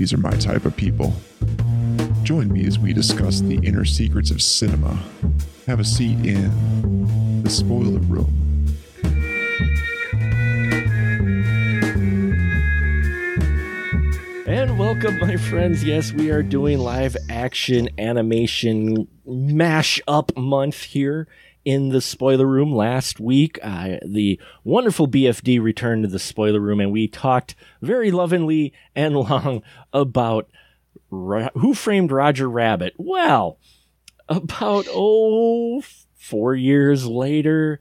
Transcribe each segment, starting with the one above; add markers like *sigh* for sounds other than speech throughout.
these are my type of people. Join me as we discuss the inner secrets of cinema. Have a seat in the spoiler room. And welcome, my friends. Yes, we are doing live action animation mash up month here in the spoiler room last week. Uh, the wonderful BFD returned to the spoiler room, and we talked very lovingly and *laughs* long about Who Framed Roger Rabbit. Well, about oh four years later,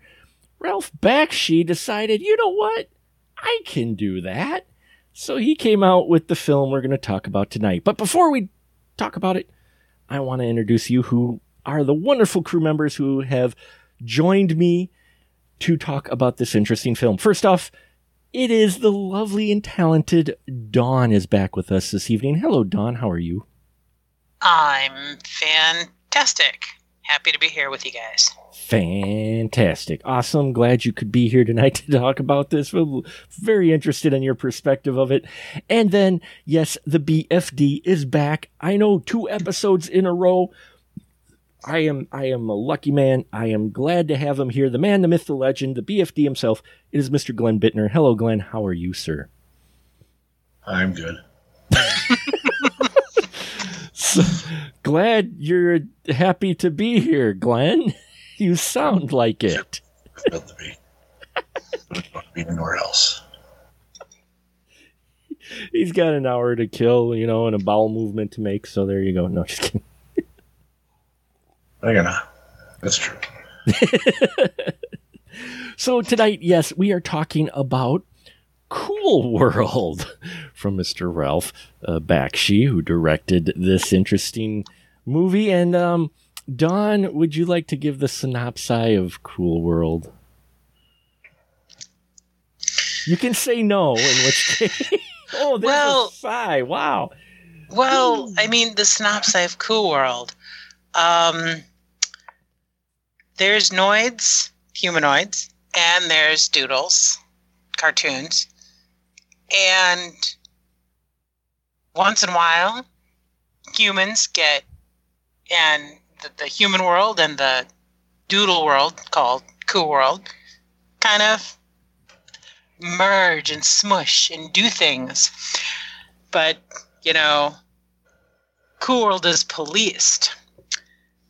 Ralph Bakshi decided, you know what, I can do that. So he came out with the film we're going to talk about tonight. But before we talk about it, I want to introduce you who are the wonderful crew members who have joined me to talk about this interesting film. First off, it is the lovely and talented Dawn is back with us this evening. Hello, Dawn. How are you? I'm fantastic. Happy to be here with you guys. Fantastic. Awesome. Glad you could be here tonight *laughs* to talk about this. We're very interested in your perspective of it. And then, yes, the BFD is back. I know two episodes in a row. I am I am a lucky man. I am glad to have him here. The man, the myth, the legend, the BFD himself. It is Mr. Glenn Bittner. Hello, Glenn. How are you, sir? I'm good. So, *laughs* glad you're happy to be here, Glenn. *laughs* You sound like it. About to be. To be anywhere else. He's got an hour to kill, you know, and a bowel movement to make. So there you go. No, just kidding. I gonna. That's true. *laughs* So tonight, yes, we are talking about Cool World *laughs* from Mr. Ralph uh, Bakshi, who directed this interesting movie. And um, Dawn, would you like to give the synopsis of Cool World? You can say no, in which *laughs* case. oh, there's Well- a sigh. Wow. Well, I mean, the synopsis of Cool World. Um, there's noids, humanoids, and there's doodles, cartoons. And once in a while, humans get, and the, the human world and the doodle world, called Cool World, kind of merge and smush and do things. But, you know, Cool World is policed.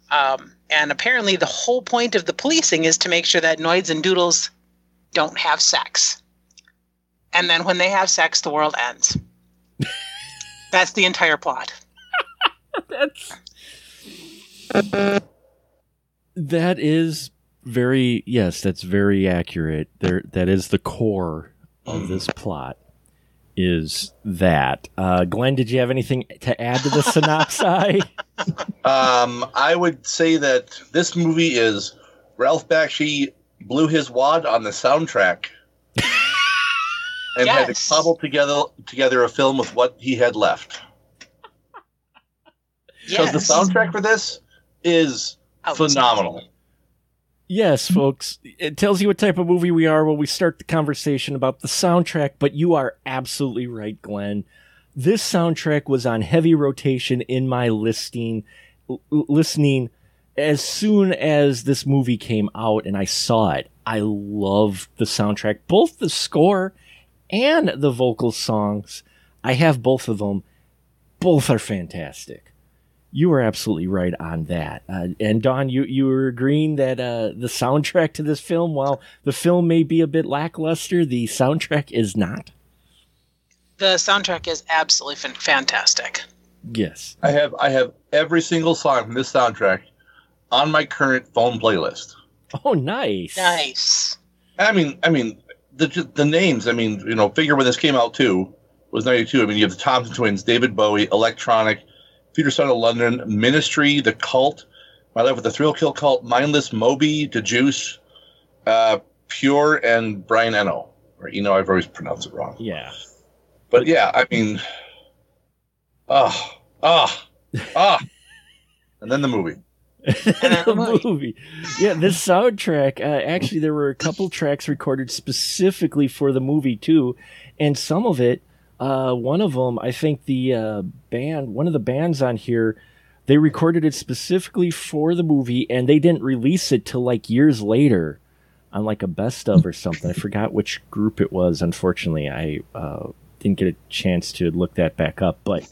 Um, and apparently, the whole point of the policing is to make sure that Noids and Doodles don't have sex. And then when they have sex, the world ends. *laughs* That's the entire plot. *laughs* That's that is very yes, that's very accurate. There, that is the core of this plot. Is that uh, Glenn? Did you have anything to add to the synopsis? *laughs* Um, I would say that this movie is Ralph Bakshi blew his wad on the soundtrack and had to cobble together together a film with what he had left. Because the soundtrack for this is phenomenal. Yes, folks. It tells you what type of movie we are when we start the conversation about the soundtrack. But you are absolutely right, Glenn. This soundtrack was on heavy rotation in my listing, l- listening as soon as this movie came out and I saw it. I love the soundtrack, both the score and the vocal songs. I have both of them. Both are fantastic. You were absolutely right on that. Uh, and Dawn, you you were agreeing that uh, the soundtrack to this film, while the film may be a bit lackluster, the soundtrack is not. The soundtrack is absolutely fan- fantastic. Yes. I have I have every single song from this soundtrack on my current phone playlist. Oh, nice. Nice. I mean, I mean the the names. I mean, you know, figure when this came out too was '92. I mean, you have the Thompson Twins, David Bowie, Electronic, Future Sound of London, Ministry, The Cult, My Life with the Thrill Kill Cult, Mindless, Moby, The Juice, uh, Pure, and Brian Eno. Or Eno, I've always pronounced it wrong. Yeah. But yeah, I mean, ah, ah, ah, *laughs* and then the movie. *laughs* the movie. movie. Yeah, this soundtrack. Uh, actually, there were a couple tracks recorded specifically for the movie too, and some of it. Uh, one of them, I think the uh, band, one of the bands on here, they recorded it specifically for the movie, and they didn't release it till like years later, on like a best of or something. I forgot which group it was. Unfortunately, I uh, didn't get a chance to look that back up, but.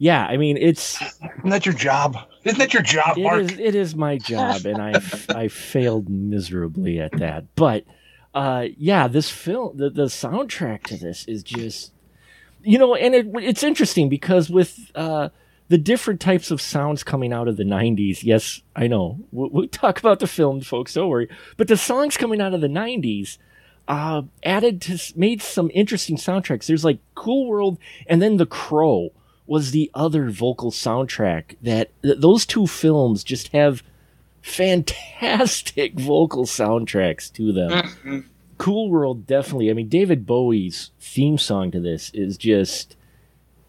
Yeah, I mean it's Isn't that your job? Isn't that your job, it Mark? is, it is my job, and I I failed miserably at that. But uh, yeah, this film, the, the soundtrack to this is just, you know, and it, it's interesting because with uh, the different types of sounds coming out of the '90s. Yes, I know we'll, we'll *laughs* talk about the film, folks. Don't worry. But the songs coming out of the '90s. Uh, added to made some interesting soundtracks. There's like Cool World, and then The Crow was the other vocal soundtrack that th- those two films just have fantastic *laughs* vocal soundtracks to them. Cool World definitely. I mean David Bowie's theme song to this is just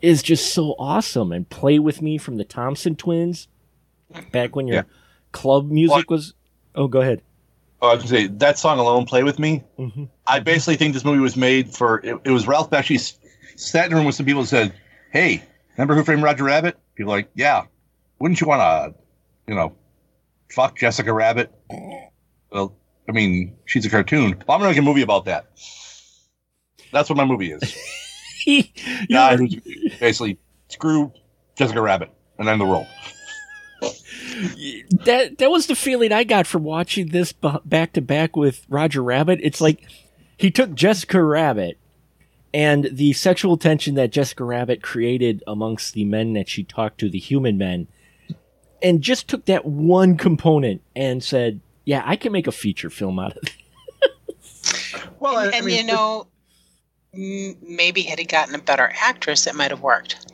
is just so awesome and Play with Me from the Thompson Twins back when your Yeah. club music was Oh, go ahead. Oh, I was gonna say that song alone, "Play with Me." hmm I basically think this movie was made for. It, it was Ralph Bakshi sat in a room with some people and said, "Hey, remember Who Framed Roger Rabbit?" People like, "Yeah." Wouldn't you want to, you know, fuck Jessica Rabbit? Well, I mean, she's a cartoon. Well, I'm gonna make a movie about that. That's what my movie is. *laughs* Who's basically screw Jessica Rabbit, and I'm the world. *laughs* that that was the feeling I got from watching this back to back with Roger Rabbit. It's like he took Jessica Rabbit and the sexual tension that Jessica Rabbit created amongst the men that she talked to, the human men, and just took that one component and said, "Yeah, I can make a feature film out of it." Well, and, and you know, m- maybe had he gotten a better actress, it might have worked.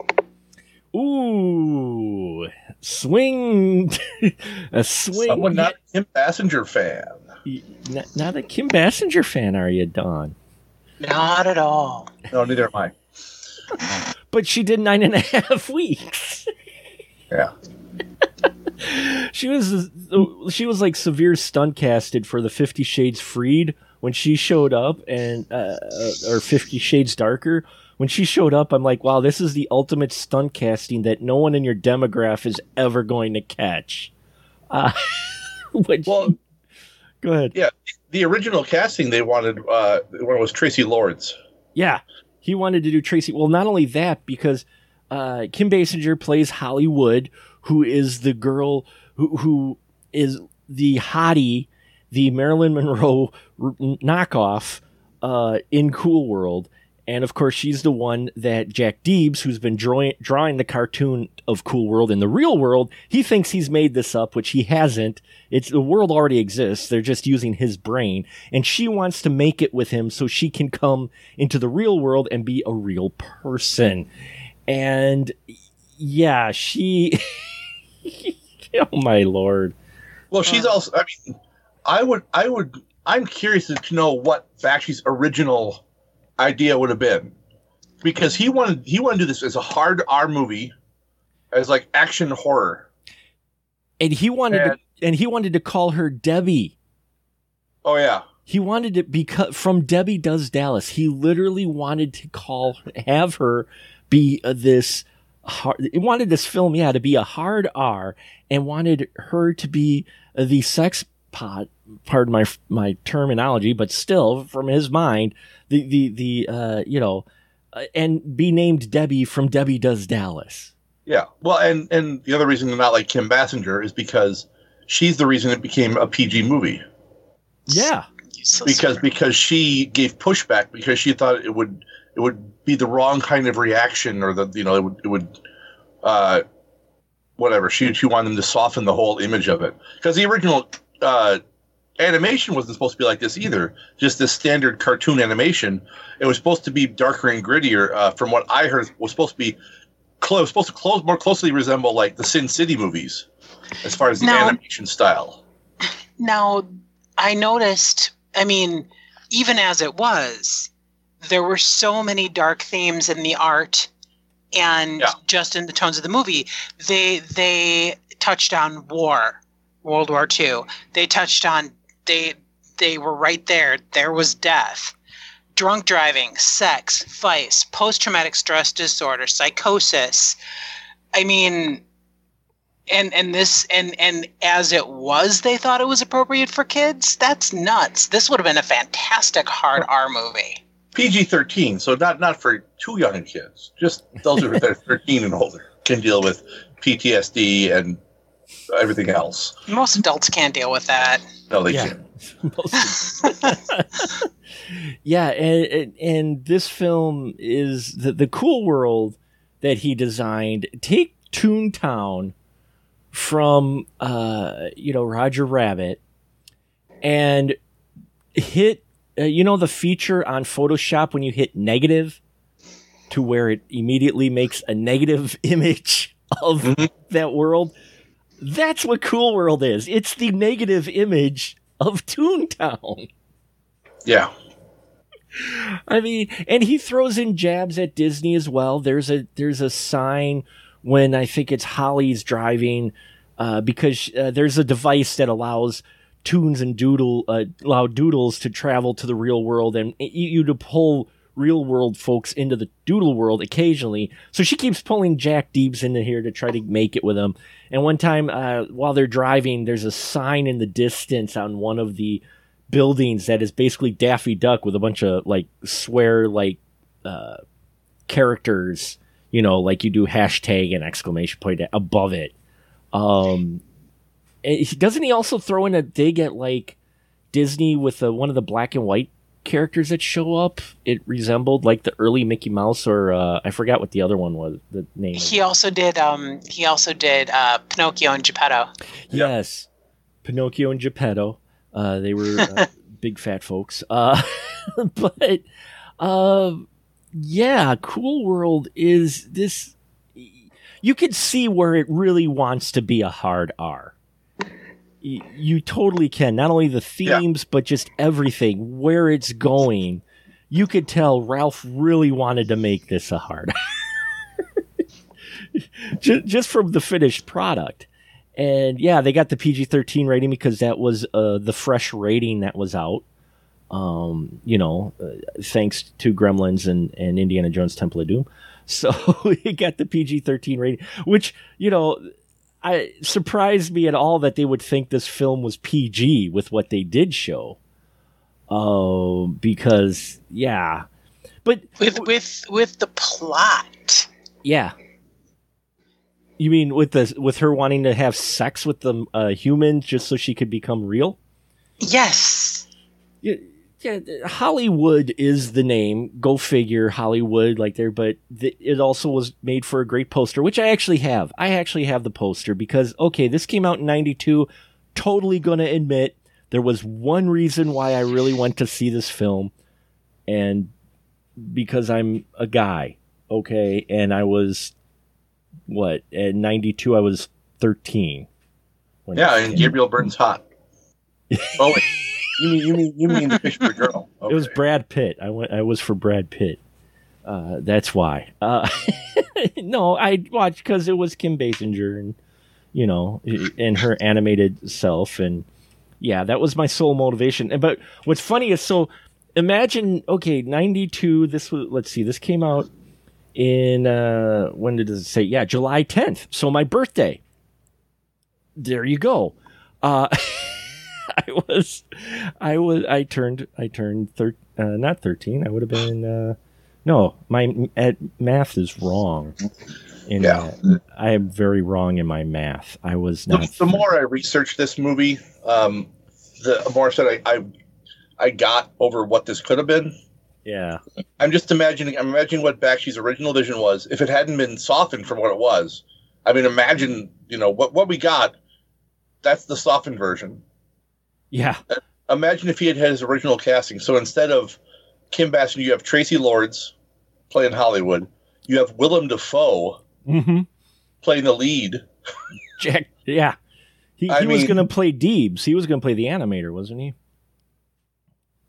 Ooh, swing, *laughs* a swing. someone not a Kim Basinger fan. Not, not a Kim Basinger fan, are you, Dawn? Not at all. No, neither am I. But she did nine and a half *laughs* weeks. Yeah. She was she was like severe stunt casted for the Fifty Shades Freed when she showed up, and uh, or Fifty Shades Darker. When she showed up, I'm like, wow, this is the ultimate stunt casting that no one in your demographic is ever going to catch. Uh, *laughs* which, Well, go ahead. yeah, the original casting they wanted uh, when it was Traci Lords. Yeah, he wanted to do Traci. Well, not only that, because uh, Kim Basinger plays Hollywood, who is the girl who who is the hottie, the Marilyn Monroe knockoff uh, in Cool World. And of course, she's the one that Jack Deebs, who's been drawing, drawing the cartoon of Cool World in the real world, he thinks he's made this up, which he hasn't. It's the world already exists. They're just using his brain. And she wants to make it with him so she can come into the real world and be a real person. And yeah, she. *laughs* *laughs* oh my lord. Well, she's also. I mean, I would. I would. I'm curious to know what Bakshi's original idea would have been, because he wanted. He wanted to do this as a hard R movie, as like action horror. And he wanted And- to, and he wanted to call her Debbie. Oh yeah. He wanted it because from Debbie Does Dallas. He literally wanted to call have her be uh, this hard. He wanted this film, yeah, to be a hard R, and wanted her to be uh, the sex pot. Pardon my my terminology, but still, from his mind, the the the uh, you know, uh, and be named Debbie from Debbie Does Dallas. Yeah. Well, and and the other reason to not like Kim Basinger is because she's the reason it became a PG movie. Yeah, Useless. because because she gave pushback because she thought it would it would be the wrong kind of reaction or the you know it would it would uh whatever she she wanted them to soften the whole image of it because the original uh animation wasn't supposed to be like this either just this standard cartoon animation it was supposed to be darker and grittier uh, from what i heard was supposed to be close, supposed to close more closely resemble like the Sin City movies, as far as the No. animation style. Now, I noticed, I mean, even as it was, there were so many dark themes in the art and Yeah. just in the tones of the movie. They they touched on war, World War II. They touched on they they were right there. There was death. Drunk driving, sex, vice, post traumatic stress disorder, psychosis. I mean, and and this and and as it was they thought it was appropriate for kids that's nuts this would have been a fantastic hard r movie PG thirteen, so not not for too young kids. Just those who are thirteen *laughs* and older can deal with PTSD and everything else. most adults can't deal with that No, they Yeah. can't. *laughs* *laughs* Yeah, and, and and this film is the the cool world that he designed. Take Toontown from uh you know Roger Rabbit and hit uh, you know the feature on Photoshop when you hit negative to where it immediately makes a negative *laughs* image of Mhm. that world. That's what Cool World is. It's the negative image of *laughs* Toontown. Yeah. I mean, and he throws in jabs at Disney as well. There's a there's a sign when I think it's Holly's driving uh, because uh, there's a device that allows tunes and doodle uh, allow doodles to travel to the real world and you, to pull real world folks into the doodle world occasionally. So she keeps pulling Jack Deebs into here to try to make it with him. And one time uh, while they're driving, there's a sign in the distance on one of the buildings that is basically Daffy Duck with a bunch of like swear like uh, characters, you know, like you do hashtag and exclamation point above it. Um, he- doesn't he also throw in a dig at like Disney with the, one of the black and white characters that show up? It resembled like the early Mickey Mouse, or uh, I forgot what the other one was. The name. he also did um he also did uh pinocchio and geppetto Yeah. Yes, Pinocchio and Geppetto. Uh, they were uh, *laughs* big fat folks. Uh, *laughs* but uh, yeah, Cool World is this. You could see where it really wants to be a hard R. Y- You totally can. Not only the Yeah. themes, but just everything, where it's going. You could tell Ralph really wanted to make this a hard *laughs* just, just from the finished product. And yeah, they got the PG 13 rating because that was uh, the fresh rating that was out. Um, you know, uh, thanks to Gremlins and, and Indiana Jones Temple of Doom. *laughs* So *laughs* it got the PG 13 rating, which, you know, I surprised me at all that they would think this film was PG with what they did show. Um, because yeah, but with with with the plot yeah. You mean with the with her wanting to have sex with the uh, human just so she could become real? yes Yeah, yeah. Hollywood is the name. Go figure, Hollywood, like there. But th- it also was made for a great poster, which I actually have. I actually have the poster because okay, this came out in '92. Totally gonna admit there was one reason why I really went to see this film, and because I'm a guy, okay, and I was what at '92 I was 13. when Yeah, and Gabriel Byrne's hot. *laughs* Oh. You mean you mean you mean the fish for girl? *laughs* It was Brad Pitt. I went. I was for Brad Pitt. Uh, that's why. Uh, *laughs* no, I watched because it was Kim Basinger and you know and her animated self and yeah, that was my sole motivation. And but what's funny is so imagine okay, ninety two. This was let's see. This came out in uh when did it say? Yeah, July tenth. So my birthday. There you go. Uh, *laughs* *laughs* I was, I was, I turned, I turned thir- uh, not thirteen. I would have been, uh, no, my at math is wrong. In Yeah. I am very wrong in my math. I was The, not. the more I researched this movie, um, the more said I, I I got over what this could have been. yeah, I'm just imagining. I'm imagining what Bakshi's original vision was if it hadn't been softened from what it was. I mean, imagine you know what what we got. That's the softened version. Yeah, Imagine if he had had his original casting. So instead of Kim Basinger, you have Traci Lords playing Hollywood. You have Willem Dafoe Mm-hmm. playing the lead. *laughs* Jack. Yeah. He, he was going to play Deebs. He was going to play the animator, wasn't he?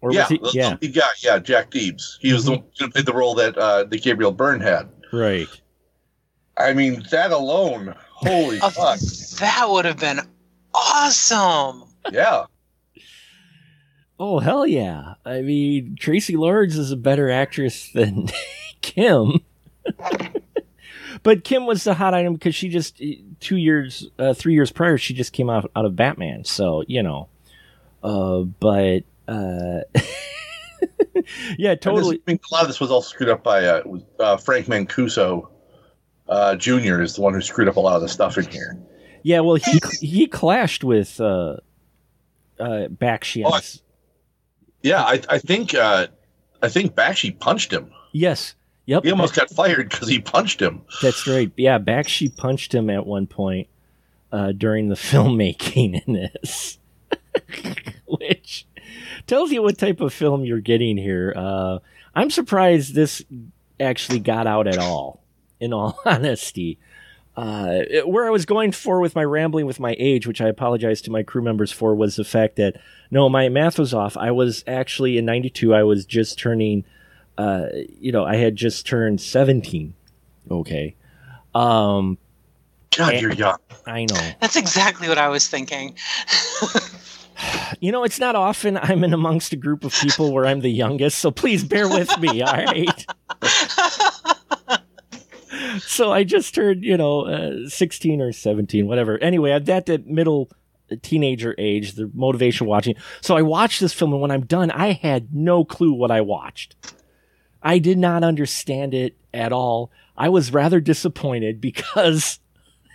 Or yeah, was he? the- Yeah. the guy, yeah, Jack Deebs. He was the one who played the role that uh, that Gabriel Byrne had. Right. I mean, that alone, holy *laughs* Oh, fuck, That would have been awesome. yeah. Oh hell yeah! I mean, Traci Lords is a better actress than *laughs* Kim. *laughs* but Kim was the hot item because she just two years, uh, three years prior, she just came out out of Batman. So you know, uh, but uh, *laughs* yeah, this- totally. I mean, a lot of this was all screwed up by uh, uh, Frank Mancuso uh, Jr. is the one who screwed up a lot of the stuff in here. Yeah, well, he he clashed with uh, uh, Bakshi. Oh, Yeah, I, I think uh, I think Bakshi punched him. yes. Yep. He almost got fired because he punched him. That's right. Yeah, Bakshi punched him at one point uh, during the *laughs* filmmaking in this, *laughs* which tells you what type of film you're getting here. Uh, I'm surprised this actually got out at all. In all *laughs* honesty, uh, where I was going for with my rambling with my age, which I apologize to my crew members for, was the fact that no, my math was off. I was actually in '92. I was just turning. Uh, you know, I had just turned 17. Okay. Um, God, you're young. I know. That's exactly what I was thinking. *laughs* You know, it's not often I'm in amongst a group of people where I'm the youngest, so please bear with me, all right? *laughs* so I just turned, you know, uh, 16 or 17, whatever. Anyway, at that middle teenager age, the motivation watching. So I watched this film, and when I'm done, I had no clue what I watched. I did not understand it at all. I was rather disappointed *laughs* because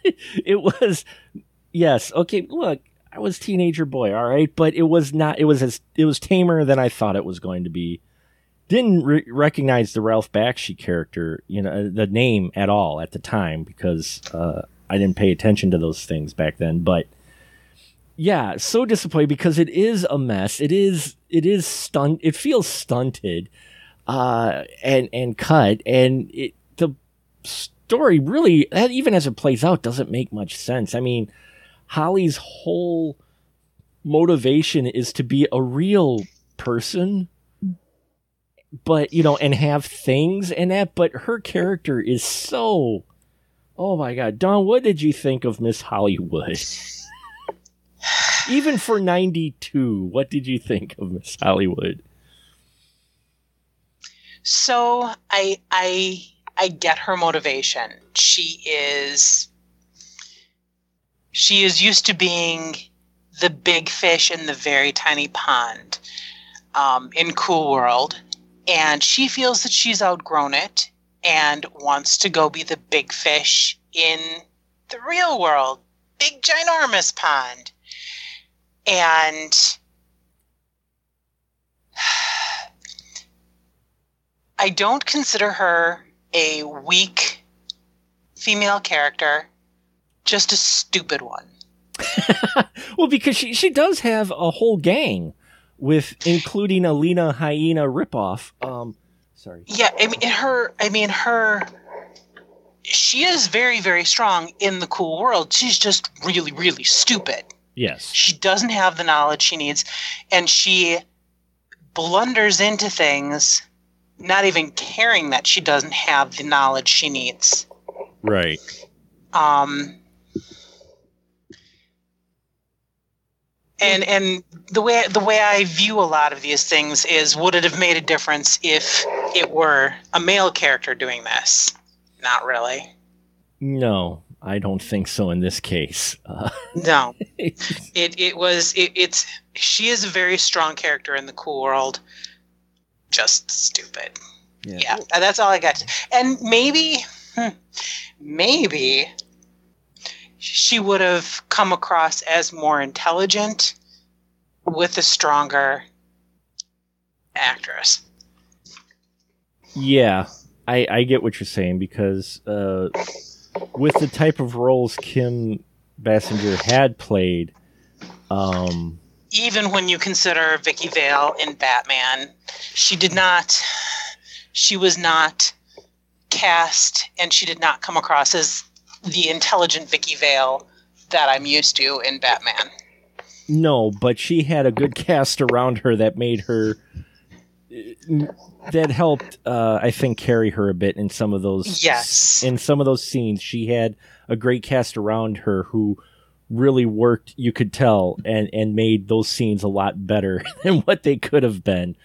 it was, yes, okay, look, I was teenager boy, all right, but it was not. It was as it was tamer than I thought it was going to be. Didn't re- recognize the Ralph Bakshi character, you know, the name at all at the time because uh, I didn't pay attention to those things back then. But yeah, so disappointed because it is a mess. It is it is stunt. It feels stunted, uh, and and cut, and it the story really, that even as it plays out, doesn't make much sense. I mean. Holly's whole motivation is to be a real person, but you know, and have things and that. But her character is so. Oh my God, Dawn, what did you think of Miss Hollywood? Even for '92, what did you think of Miss Hollywood? So I I I get her motivation. She is she is used to being the big fish in the very tiny pond um, in Cool World, and she feels that she's outgrown it and wants to go be the big fish in the real world, big ginormous pond, and *sighs* I don't consider her a weak female character, just a stupid one. *laughs* well, because she she does have a whole gang with including a Lena Hyena ripoff. Um, sorry. Yeah, I mean her. I mean her. She is very, very strong in the cool world. She's just really, really stupid. Yes. She doesn't have the knowledge she needs, and she blunders into things, not even caring that she doesn't have the knowledge she needs. Right. Um, and and the way the way I view a lot of these things is would it have made a difference if it were a male character doing this? Not really. No, I don't think so in this case. Uh, *laughs* No. *laughs* It it was it, it's she is a very strong character in the cool world. Just stupid. Yeah, that's all I got. And maybe, hmm, maybe she would have come across as more intelligent with a stronger actress. Yeah, I, I get what you're saying because uh, with the type of roles Kim Basinger had played, um, Even when you consider Vicki Vale in Batman, she did not. She was not cast, and she did not come across as the intelligent Vicki Vale that I'm used to in Batman. No, but she had a good *laughs* cast around her that made her that helped uh, I think carry her a bit in some of those Yes. in some of those scenes. She had a great cast around her who really worked, you could tell, and and made those scenes a lot better *laughs* than what they could have been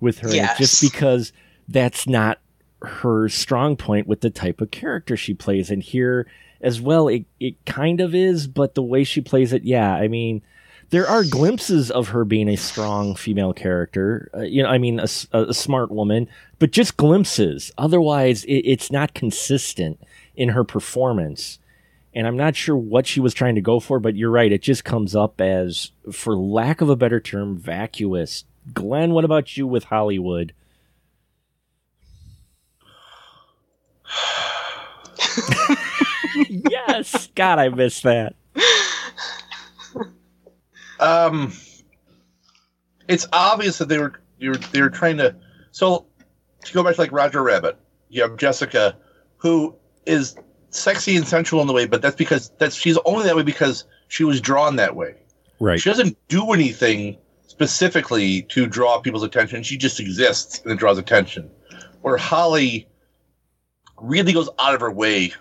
with her. Yes. Just because that's not her strong point with the type of character she plays. And here as well, it, it kind of is, but the way she plays it, yeah, I mean, there are glimpses of her being a strong female character. Uh, you know, I mean, a smart woman, but just glimpses. Otherwise, it, it's not consistent in her performance. And I'm not sure what she was trying to go for, but you're right. It just comes up as, for lack of a better term, vacuous. Glenn, what about you with Hollywood? *sighs* *laughs* yes. God, I missed that. um, it's obvious that they were they were they were trying to. So to go back to like Roger Rabbit, you have Jessica, who is sexy and sensual in the way, but that's because that's she's only that way because she was drawn that way. Right. She doesn't do anything specifically to draw people's attention. She just exists and it draws attention. Where Holly really goes out of her way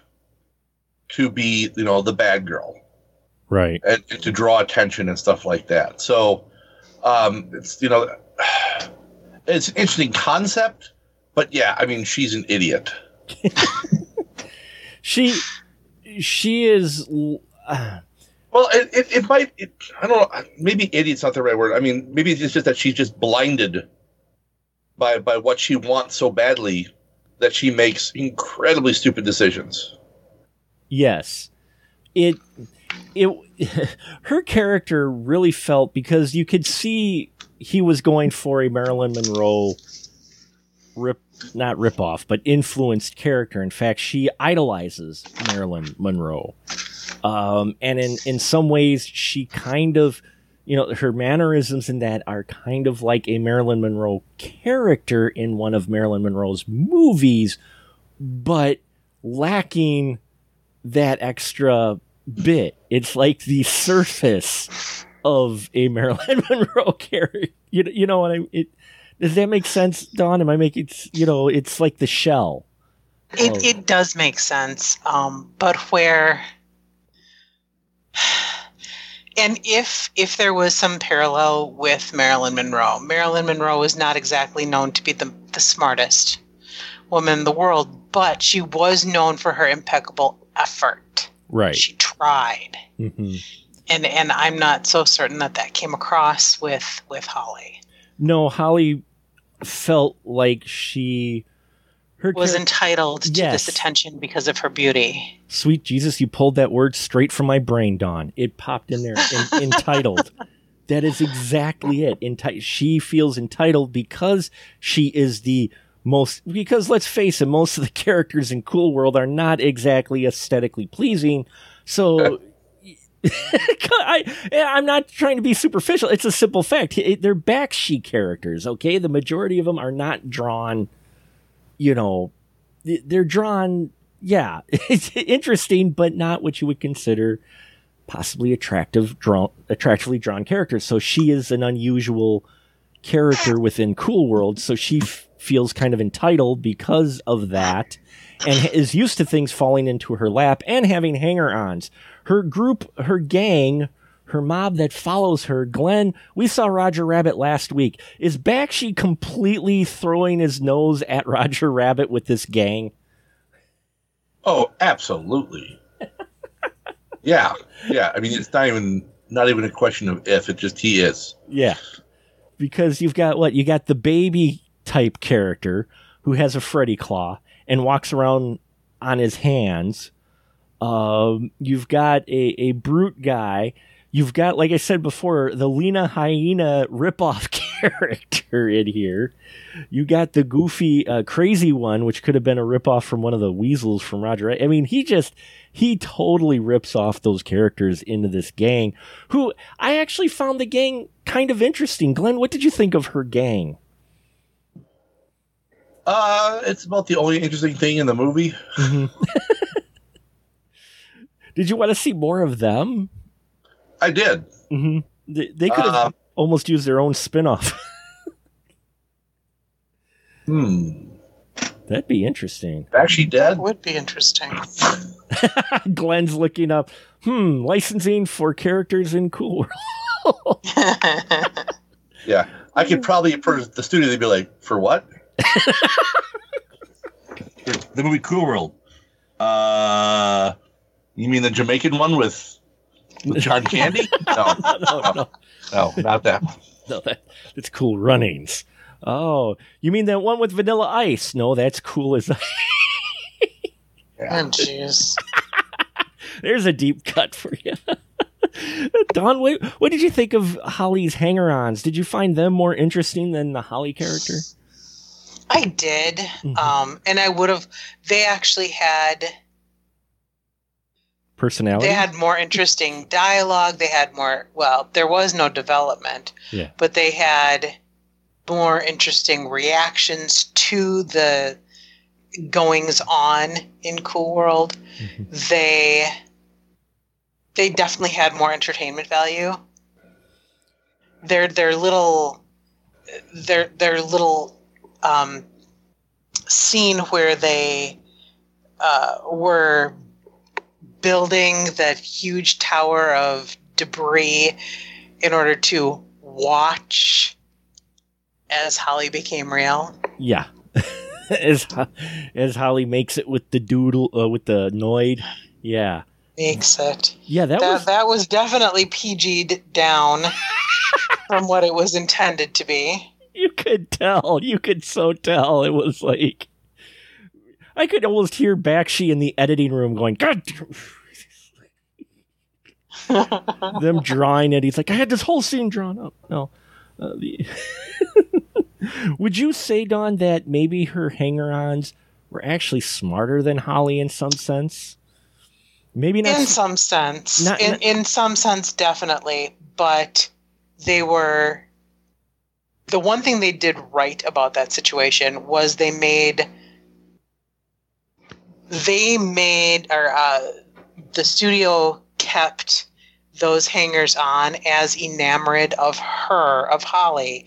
to be, you know, the bad girl Right. and, and to draw attention and stuff like that. So, um, it's you know, *sighs* it's an interesting concept, but yeah, I mean, she's an idiot. *laughs* She she is uh, *sighs* Well, it, it, it might. It, I don't know. Maybe idiot's not the right word. I mean, maybe it's just that she's just blinded by by what she wants so badly that she makes incredibly stupid decisions. Yes. It it *laughs* her character really felt because you could see he was going for a Marilyn Monroe rip not rip off, but influenced character. In fact, she idolizes Marilyn Monroe. Um, and in, in some ways, she kind of, you know, her mannerisms in that are kind of like a Marilyn Monroe character in one of Marilyn Monroe's movies, but lacking that extra bit. It's like the surface of a Marilyn *laughs* Monroe character. You, know- you know what I it does that make sense, Dawn? Am I making it's you know, it's like the shell. It, Oh. it does make sense, um, but where, *sighs* and if if there was some parallel with Marilyn Monroe, Marilyn Monroe is not exactly known to be the the smartest woman in the world, but she was known for her impeccable effort. Right. She tried, hmm and and I'm not so certain that that came across with with Holly. No, Holly felt like she her Was char- entitled to this attention because of her beauty. Sweet Jesus, you pulled that word straight from my brain, Dawn. It popped in there. En- *laughs* entitled. That is exactly it. Enti- she feels entitled because she is the most. Because let's face it, most of the *laughs* characters in Cool World are not exactly aesthetically pleasing. So. *laughs* *laughs* I, I'm not trying to be superficial. It's a simple fact. They're Bakshi characters, okay? The majority of them are not drawn, you know, they're drawn yeah, it's interesting, but not what you would consider possibly attractive, drawn, attractively drawn characters. So she is an unusual character within Cool World. So she f- feels kind of entitled because of that, and is used to things falling into her lap and having hanger-ons. Her group, her gang. Her mob that follows her, Glenn. We saw Roger Rabbit last week. Is Bakshi completely throwing his nose at Roger Rabbit with this gang? Oh, absolutely. *laughs* yeah, yeah. I mean, it's not even not even a question of if. It just he is. Yeah. Because you've got what? You got the baby type character who has a Freddy claw and walks around on his hands. Um, you've got a, a brute guy. You've got, like I said before, the Lena Hyena ripoff *laughs* character in here. You got the goofy, uh, crazy one, which could have been a ripoff from one of the weasels from Roger. I mean, he just, he totally rips off those characters into this gang who I actually found the gang kind of interesting. Glenn, what did you think of her gang? Uh, it's about the only interesting thing in the movie. Mhm. *laughs* Did you want to see more of them? I did. hmm They, they could have Uh, almost used their own spin-off. *laughs* Hmm. That'd be interesting. Actually, dead. Would be interesting. *laughs* Glenn's looking up, hmm, licensing for characters in Cool World. Yeah, I could probably approach the studio. They'd be like, "For what?" The movie Cool World. Uh, you mean the Jamaican one with, with John Candy? *laughs* No, no, no, no, not that. one. no, that, that's Cool Runnings. Oh, you mean that one with Vanilla Ice? No, that's Cool as *laughs* oh, jeez. *laughs* There's a deep cut for you. Dawn, what, what did you think of Holly's hanger-ons? Did you find them more interesting than the Holly character? I did. Mhm. Um, and I would have. They actually had. Personality? They had more interesting dialogue. They had more. Well, there was no development. Yeah. But they had more interesting reactions to the goings on in Cool World. Mhm. They. They definitely had more entertainment value. Their their little. Their their little um, scene where they uh, were building that huge tower of debris in order to watch as Holly became real. Yeah. *laughs* as as Holly makes it with the doodle uh, with the Noid. Yeah. Makes it. Yeah, that, That was that was definitely PG'd down from what it was intended to be. You could tell. You could so tell. It was like I could almost hear Bakshi in the editing room going, God *laughs* them drawing it. He's like, I had this whole scene drawn up. No. Uh, the *laughs* Would you say, Dawn, that maybe her hanger ons were actually smarter than Holly in some sense? Maybe not. in some sense. Not- in not- in some sense, definitely. But they were. The one thing they did right about that situation was they made. They made, or uh, the studio kept those hangers on as enamored of her, of Holly,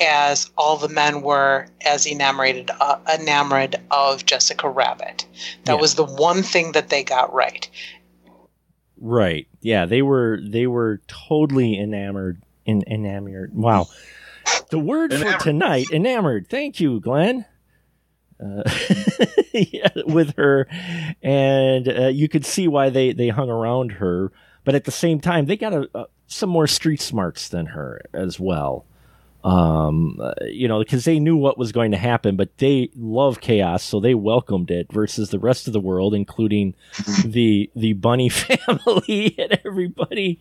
as all the men were as enamored, uh, enamored of Jessica Rabbit. That Yeah. was the one thing that they got right. Right. Yeah, they were they were totally enamored in enamored. Wow. The word for tonight, enamored. Thank you, Glenn. Uh, *laughs* yeah, with her, and uh, you could see why they they hung around her, but at the same time, they got a, a, some more street smarts than her as well. Um, you know, because they knew what was going to happen, but they love chaos, so they welcomed it. Versus the rest of the world, including *laughs* the the bunny *laughs* family and everybody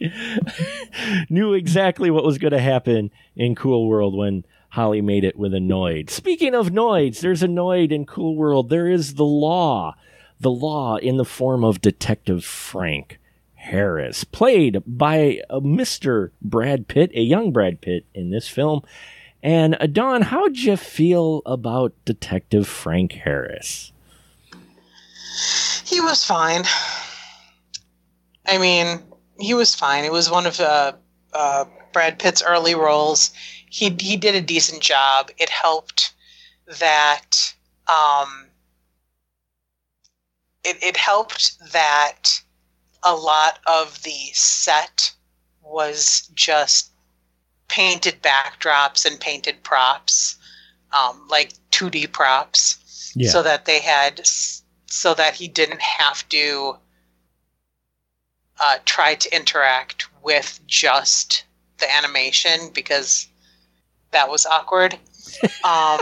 *laughs* knew exactly what was going to happen in Cool World when Holly made it with a Noid. Speaking of Noids, there's a Noid in Cool World. There is the law, the law in the form of Detective Frank Harris, played by uh, Mr. Brad Pitt, a young Brad Pitt in this film. And uh, Dawn, how'd you feel about Detective Frank Harris? He was fine. I mean, he was fine. It was one of uh, uh, Brad Pitt's early roles. He he did a decent job. It helped that um, it it helped that a lot of the set was just painted backdrops and painted props, um, like 2D props Yeah. so that they had so that he didn't have to uh, try to interact with just the animation because that was awkward *laughs* um,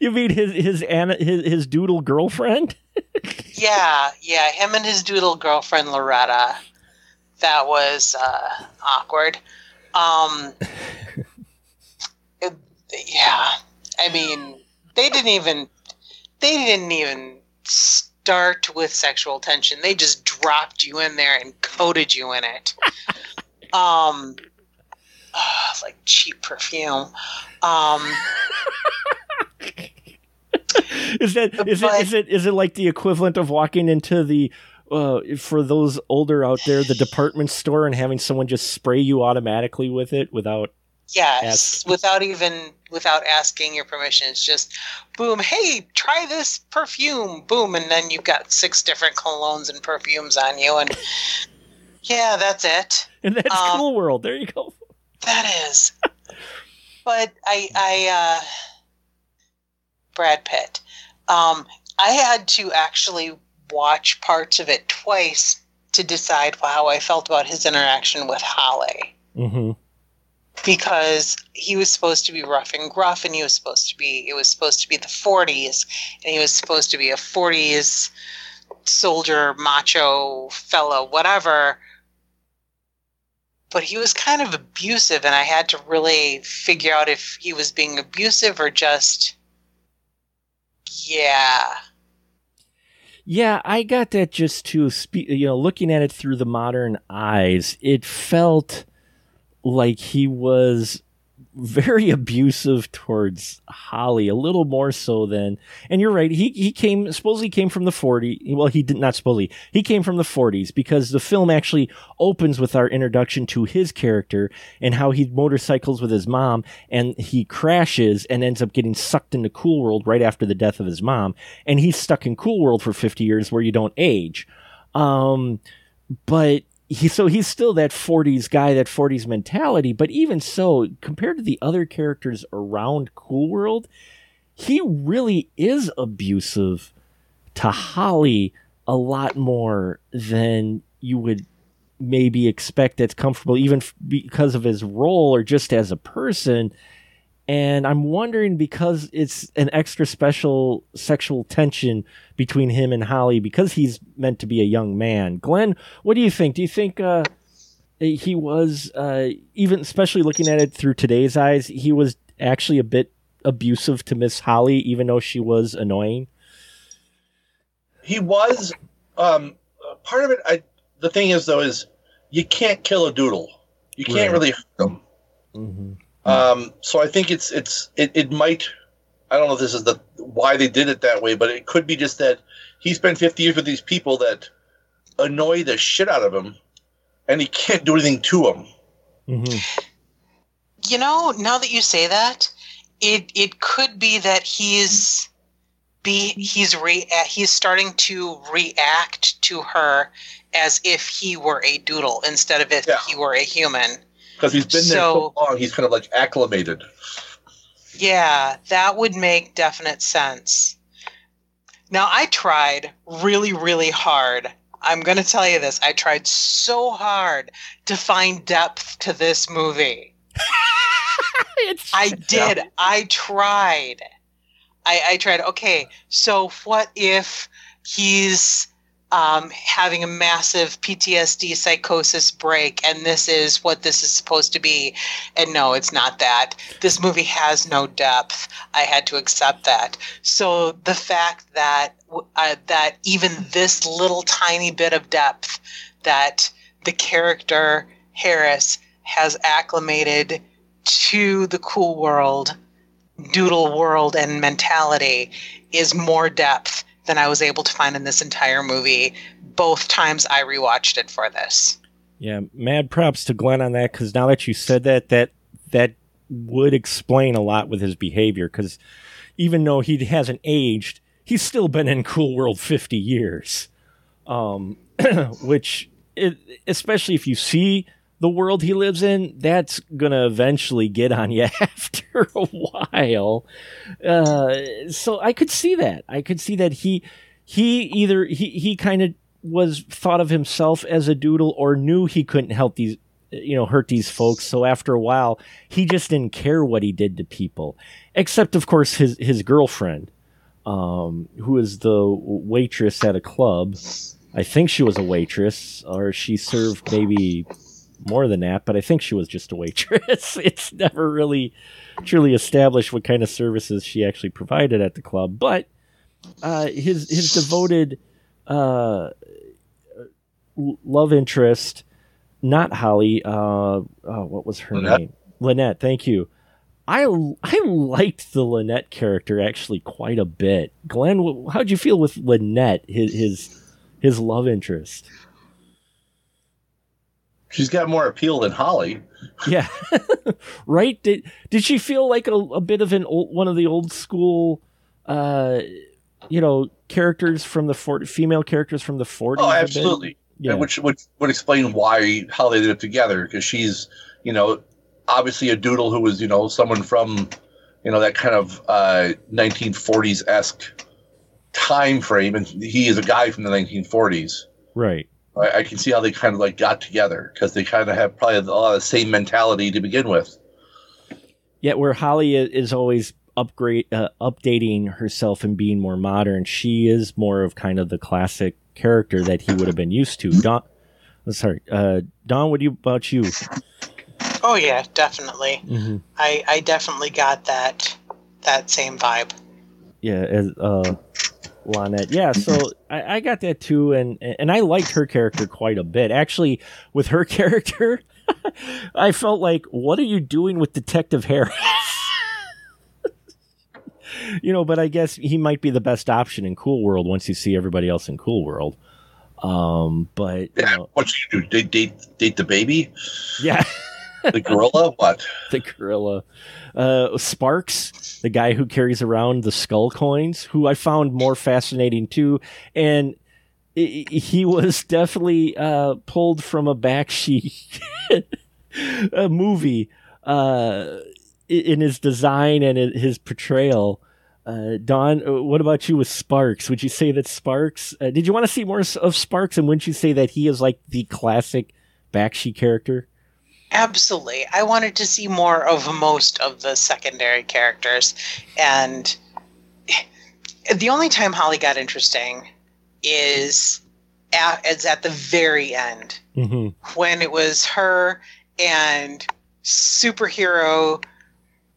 you mean his his his his doodle girlfriend? *laughs* yeah yeah him and his doodle girlfriend loretta. That was uh, awkward. Um, it- *laughs* yeah i mean they didn't even they didn't even start with sexual tension. They just dropped you in there and coated you in it. *laughs* Um like cheap perfume. Um *laughs* *laughs* is that is But- it is it is it like the equivalent of walking into the uh, for those older out there, the department store and having someone just spray you automatically with it without Yes, without even without asking your permission. It's just boom, hey, try this perfume. Boom, and then you've got six different colognes and perfumes on you and *laughs* yeah, that's it. and that's Um, cool world. There you go. That is. but I I uh Brad Pitt. Um I had to actually watch parts of it twice to decide how I felt about his interaction with Holly. hmm because he was supposed to be rough and gruff and he was supposed to be it was supposed to be the 40s and he was supposed to be a 40s soldier macho fella whatever but he was kind of abusive and i had to really figure out if he was being abusive or just yeah Yeah, I got that just to speak. You know, looking at it through the modern eyes, it felt like he was very *laughs* abusive towards Holly, a little more so than. And you're right. He he came supposedly came from the 40. Well, he did not supposedly. He came from the 40s because the film actually opens with our introduction to his character and how he motorcycles with his mom and he crashes and ends up getting sucked into Cool World right after the death of his mom, and he's stuck in Cool World for 50 years where you don't age. Um, but he so he's still that 40s guy that 40s mentality but even so compared to the other characters around cool world he really is abusive to holly a lot more than you would maybe expect that's comfortable even f- because of his role or just as a person and i'm wondering because it's an extra special sexual tension between him and holly because he's meant to be a young man glenn what do you think do you think uh he was uh even especially looking at it through today's eyes he was actually a bit abusive to miss holly even though she was annoying He was. Um, part of it. I. The thing is, though, is you can't kill a doodle. You can't Right. really hurt them. mm-hmm. Um, so I think it's it's it, it might. I don't know if this is the why they did it that way, but it could be just that he spent 50 years with these people that annoy the shit out of him, and he can't do anything to them. Mm-hmm. You know, now that you say that, it it could be that he's be he's re he's starting to react to her as if he were a doodle instead of if Yeah. he were a human. Because he's been there so So- long, he's kind of like acclimated. Yeah, that would make definite sense. Now, I tried really, really hard. I'm going to tell you this. I tried so hard to find depth to this movie. *laughs* I did. I tried. I, I tried. Okay, so what if he's um, having a massive PTSD psychosis break, and this is what this is supposed to be? And no, it's not that. This movie has no depth. I had to accept that. So the fact that uh, that even this little tiny bit of depth that the character Harris has acclimated to the cool world, doodle world, and mentality is more depth than I was able to find in this entire movie. Both times I rewatched it for this. Yeah, mad props to Glenn on that because now that you said that, that that would explain a lot with his behavior. Because even though he hasn't aged, he's still been in Cool World fifty years. Um, *clears throat* which, it, especially if you see the world he lives in, that's gonna eventually get on you *laughs* after a while. Uh, so I could see that. I could see that he he either he he kind of was thought of himself as a doodle or knew he couldn't help these you know hurt these folks so after a while he just didn't care what he did to people except of course his his girlfriend um who is the waitress at a club i think she was a waitress or she served maybe more than that but i think she was just a waitress *laughs* it's never really truly established what kind of services she actually provided at the club but uh his his devoted uh love interest, not Holly. Uh, oh, what was her Lynette. name? Lynette. Thank you. I I liked the Lynette character actually quite a bit. Glenn, how'd you feel with Lynette, his his, his love interest? She's got more appeal than Holly. Yeah, *laughs* right. Did did she feel like a, a bit of an old, one of the old school, uh, you know, characters from the for, female characters from the forties? Oh, absolutely. Yeah. Which would would explain why how they ended up together because she's you know obviously a doodle who was you know someone from you know that kind of uh, 1940s esque time frame, and he is a guy from the 1940s. right. I, I can see how they kind of like got together because they kind of have probably a lot of the same mentality to begin with. Yet where Holly is always upgrade uh, updating herself and being more modern, she is more of kind of the classic character that he would have been used to. Dawn, oh, sorry, uh, Dawn. What do you about you? Oh yeah, definitely. hmm I I definitely got that that same vibe. Yeah, as uh, Lonette. Yeah, so I, I got that too, and and I liked her character quite a bit. Actually, with her *laughs* character, I felt like, what are you doing with Detective Harris? *laughs* you know, but I guess he might be the best option in Cool World once you see everybody else in Cool World. Um, but you Yeah, know, what you do? Date date date the baby, yeah. *laughs* the gorilla? what? *laughs* the gorilla. Uh, Sparks, the guy who carries around the skull coins, who I found more fascinating too, and he was *laughs* definitely uh, pulled from a Bakshi *laughs* a movie uh, in his design and his portrayal. Uh, Dawn, uh, what about you with Sparks? Would you say that Sparks? Uh, did you want to see more of Sparks, and wouldn't you say that he is like the classic Bakshi character? Absolutely. I wanted to see more of most of the secondary characters. And the only time Holly got interesting is at, is at the very end hmm when it was her and superhero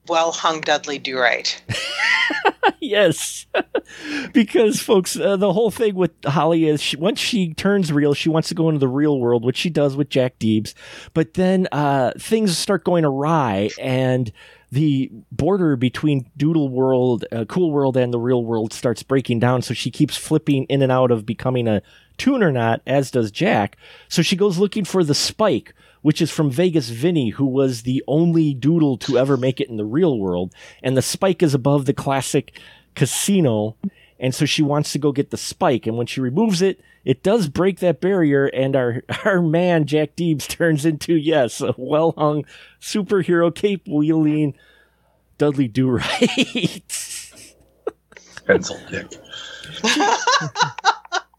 well hung Dudley Do Right. *laughs* yes, *laughs* because folks, uh, the whole thing with Holly is she, once she turns real, she wants to go into the real world, which she does with Jack Deebs. But then uh, things start going awry, and the border between Doodle World, uh, Cool World, and the real world starts breaking down. So she keeps flipping in and out of becoming a tuner not, as does Jack. So she goes looking for the spike. Which is from Vegas Vinny, who was the only doodle to ever make it in the real world. And the spike is above the classic casino. And so she wants to go get the spike. And when she removes it, it does break that barrier. And our, *laughs* our man, Jack Deebs, turns into, yes, a well hung superhero cape wielding Dudley Do Right. *laughs* Pencil dick.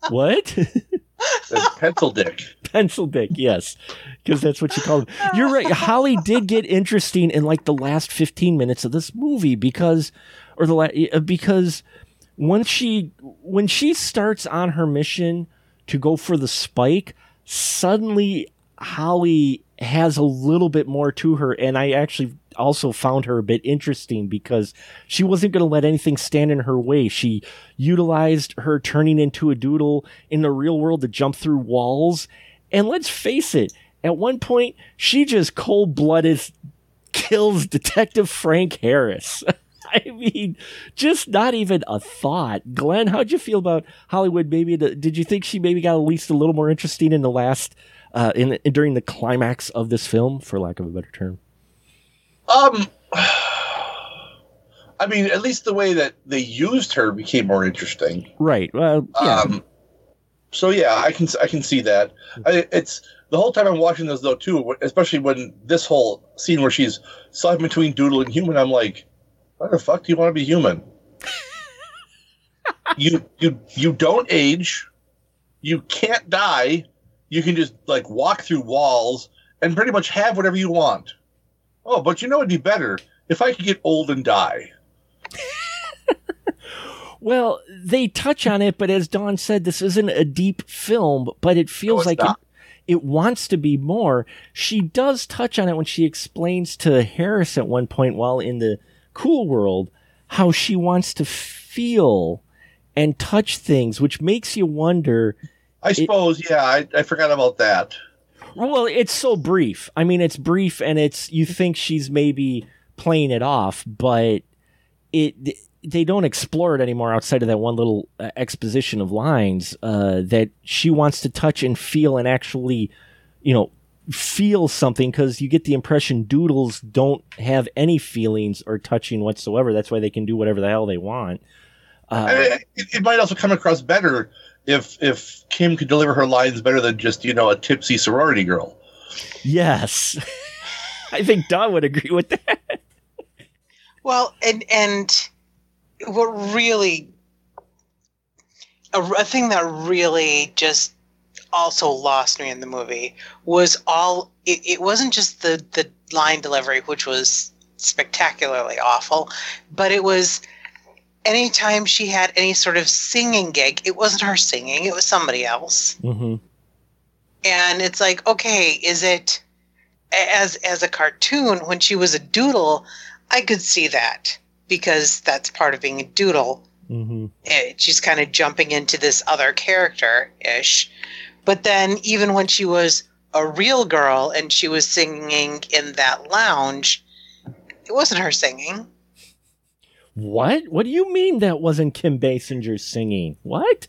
what? *laughs* Pencil dick. *laughs* Pencil dick, yes. Because that's what you call him. You're right. Holly did get interesting in like the last 15 minutes of this movie because, or the la- uh, because once she, when she starts on her mission to go for the spike, suddenly Holly has a little bit more to her. And I actually also found her a bit interesting because she wasn't going to let anything stand in her way. She utilized her turning into a doodle in the real world to jump through walls. And let's face it, at one point, she just cold blooded kills Detective Frank Harris. *laughs* I mean, just not even a thought. Glenn, how'd you feel about Holly Would Baby? Did you think she maybe got at least a little more interesting in the last, uh, in, in during the climax of this film, for lack of a better term? Um, *sighs* I mean, at least the way that they used her became more interesting. Right. Well, yeah. Um, so yeah, I can I can see that. I, it's the whole time I'm watching this though too, especially when this whole scene where she's stuck between Doodle and human. I'm like, why the fuck do you want to be human? *laughs* you you you don't age, you can't die, you can just like walk through walls and pretty much have whatever you want. Oh, but you know it'd be better if I could get old and die. *laughs* Well, they touch on it, but as Dawn said, this isn't a deep film, but it feels it's like it, it wants to be more. She does touch on it when she explains to Harris at one point while in the cool world how she wants to feel and touch things, which makes you wonder. I suppose, yeah, I, I forgot about that. Well, it's so brief. I mean, it's brief and it's, you think she's maybe playing it off, but it they don't explore it anymore outside of that one little uh, exposition of lines uh, that she wants to touch and feel and actually, you know, feel something because you get the impression doodles don't have any feelings or touching whatsoever. That's why they can do whatever the hell they want. Uh, I mean, it, it might also come across better if if Kim could deliver her lines better than just you know a tipsy sorority girl. yes, *laughs* I think Dawn would agree with that. Well, and and what really a, a thing that really just also lost me in the movie was all it, it wasn't just the the line delivery which was spectacularly awful but it was anytime she had any sort of singing gig it wasn't her singing it was somebody else Mm-hmm. and it's like okay is it as as a cartoon when she was a doodle i could see that because that's part of being a doodle Mm-hmm. eh, she's kind of jumping into this other character ish but then even when she was a real girl and she was singing in that lounge it wasn't her singing What? What do you mean that wasn't Kim Basinger singing? What?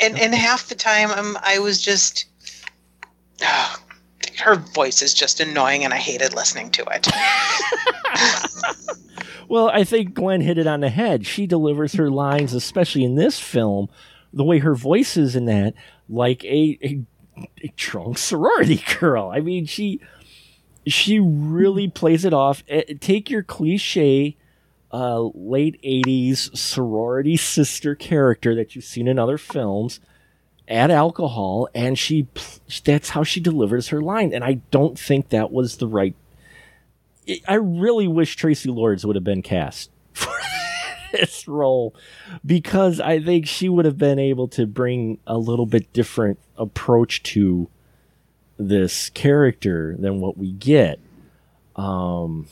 and and half the time I'm, i was just ah, her voice is just annoying and i hated listening to it *laughs* *laughs* Well, I think Glenn hit it on the head. She delivers her lines, especially in this film, the way her voice is in that, like a, a, a drunk sorority *laughs* girl. I mean, she she really plays it off. Eh, Take your cliche uh, late '80s sorority sister character that you've seen in other films, add alcohol, and she that's how she delivers her line. And I don't think that was the right I really wish Traci Lords would have been cast *laughs* for this role because I think she would have been able to bring a little bit different approach to this character than what we get. Um,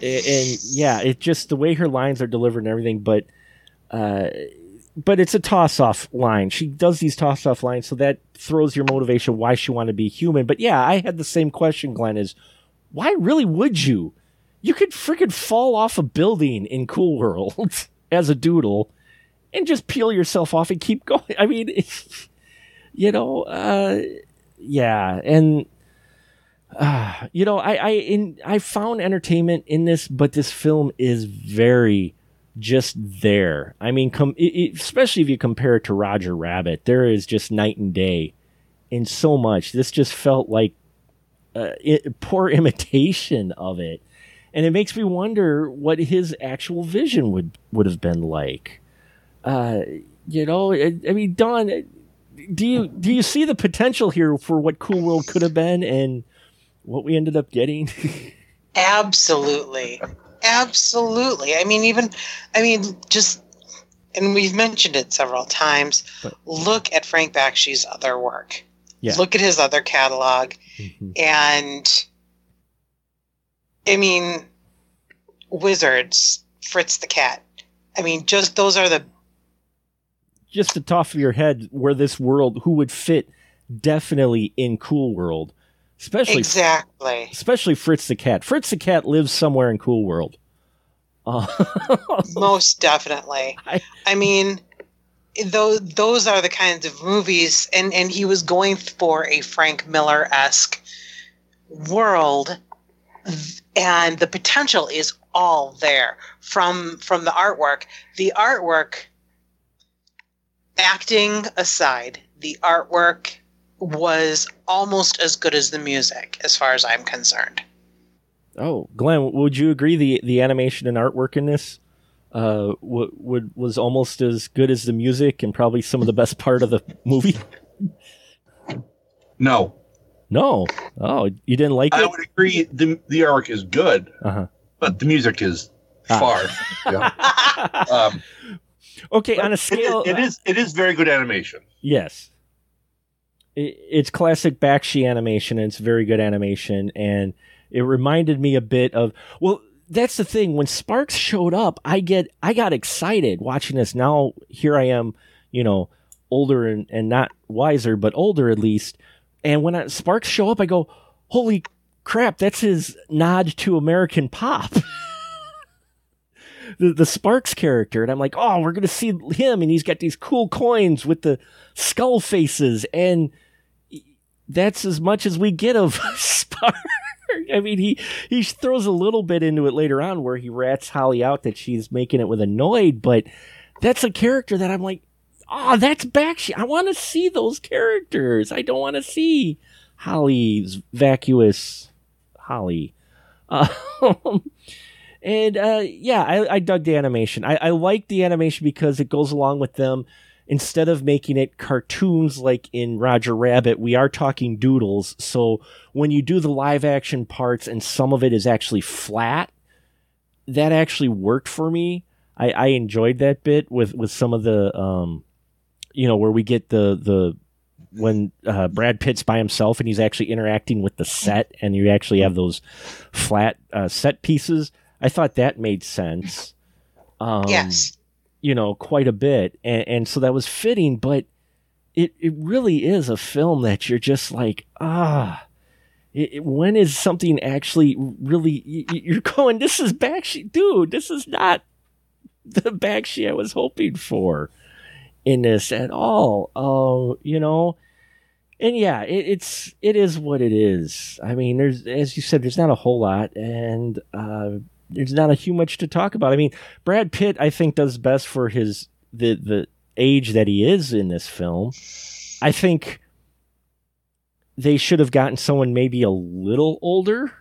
and, yeah, it just the way her lines are delivered and everything, but uh, but it's a toss off line. She does these toss off lines, so that throws your motivation why she want to be human. But yeah, I had the same question, Glenn. Is why really would you? You could freaking fall off a building in Cool World *laughs* as a doodle and just peel yourself off and keep *laughs* going. I mean, *laughs* you know, uh, yeah, and uh, *sighs* you know, I I in I found entertainment in this, but this film is very just there. I mean, com- it, it- especially if you compare it to Roger Rabbit, there is just night and day in so much. This just felt like uh, i poor *laughs* imitation of it, and it makes me wonder what his actual vision would would have been like. Uh, you know, I, I mean, Dawn, do you do you see the potential here for what Cool World could have been and what we ended up getting? *laughs* Absolutely. Absolutely. I mean, even, I mean, just, and we've mentioned it several times. But- look at Frank Bakshi's other work. Yeah. Look at his other catalog. Mhm. And, I mean, Wizards, Fritz the Cat. I mean, just those are the, Just the top of your head, where this world, who would fit definitely in Cool World, especially exactly. especially Fritz the cat. Fritz the cat lives somewhere in Cool World. Uh, *laughs* Most definitely. I- I mean, those those are the kinds of movies, and and he was going for a Frank Miller esque world, and the potential is all there from from the artwork. The artwork, acting aside, the artwork was almost as good as the music, as far as I'm concerned. oh, Glenn, would you agree the the animation and artwork in this uh, w- would was almost as good as the music and probably some of the best part of the movie? No, No, oh, you didn't like I it? I would agree. the The arc is good, Uh-huh. but the music is Ah. far. *laughs* yeah. um, Okay, on a it- scale, it is it is very good animation. Yes. It, it's classic Bakshi animation, and it's very good animation. And it reminded me a bit of well, that's the thing. When Sparks showed up, I get I got excited watching this. Now here I am, you know, older and, and not wiser, but older at least. And when I, Sparks show up, I go, "Holy crap! That's his nod to American pop." *laughs* the, the Sparks character, and I'm like, oh, we're gonna see him, and he's got these cool coins with the skull faces, and that's as much as we get of *laughs* Spark. I mean, he he throws a little bit into it later on where he rats Holly out that she's making it with a noid, but that's a character that I'm like, oh, that's Bakshi. I want to see those characters. I don't want to see Holly's vacuous Holly. *laughs* Um, and uh, yeah, I, I, dug the animation. I, I like the animation because it goes along with them. Instead of making it cartoons like in Roger Rabbit, we are talking doodles. So when you do the live action parts and some of it is actually flat, that actually worked for me. I, I enjoyed that bit with, with some of the, um, you know, where we get the the when uh, Brad Pitt's by himself and he's actually interacting with the set, and you actually have those flat uh, set pieces. I thought that made sense. Um, yes. You know, quite a bit. And, and so that was fitting, but it, it really is a film that you're just like, ah, it, it, when is something actually really, you're going, this is Bakshi, dude, this is not the *laughs* Bakshi I was hoping for in this at all. Uh, you know, and yeah, it, it's it is what it is. I mean, there's as you said, there's not a whole lot, and uh, there's not a huge much to talk about. I mean, Brad Pitt, I think, does best for his the the age that he is in this film. I think they should have gotten someone maybe a little older.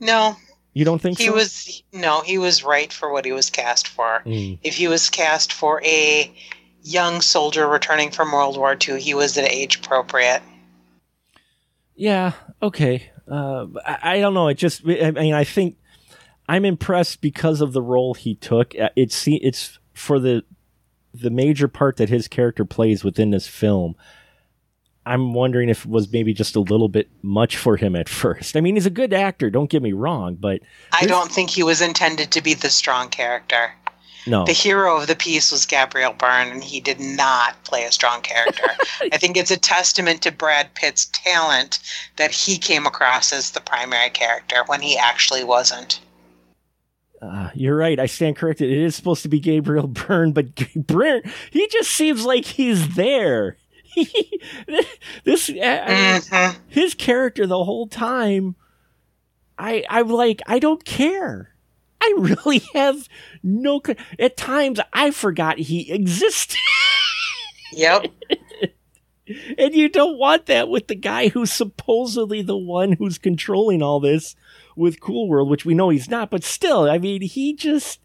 No, you don't think he so? was no, he was right for what he was cast for. Mm. If he was cast for a young soldier returning from World War II, he was at age appropriate. Yeah. Okay. Uh, I, I, don't know. It just. I mean, I think I'm impressed because of the role he took. Uh, it's it's for the the major part that his character plays within this film. I'm wondering if it was maybe just a little bit much for him at first. I mean, he's a good actor, don't get me wrong, but I don't think he was intended to be the strong character. No. The hero of the piece was Gabriel Byrne, and he did not play a strong character. *laughs* I think it's a testament to Brad Pitt's talent that he came across as the primary character when he actually wasn't. Uh, you're right. I stand corrected. It is supposed to be Gabriel *laughs* Byrne, but Byrne, he just seems like he's there. *laughs* this mm-hmm. his character the whole time. I I'm like I don't care. I *laughs* really have no. At times, I forgot he existed. Yep. and you don't want that with the guy who's supposedly the one who's controlling all this with Cool World, which we know he's not. But still, I mean, he just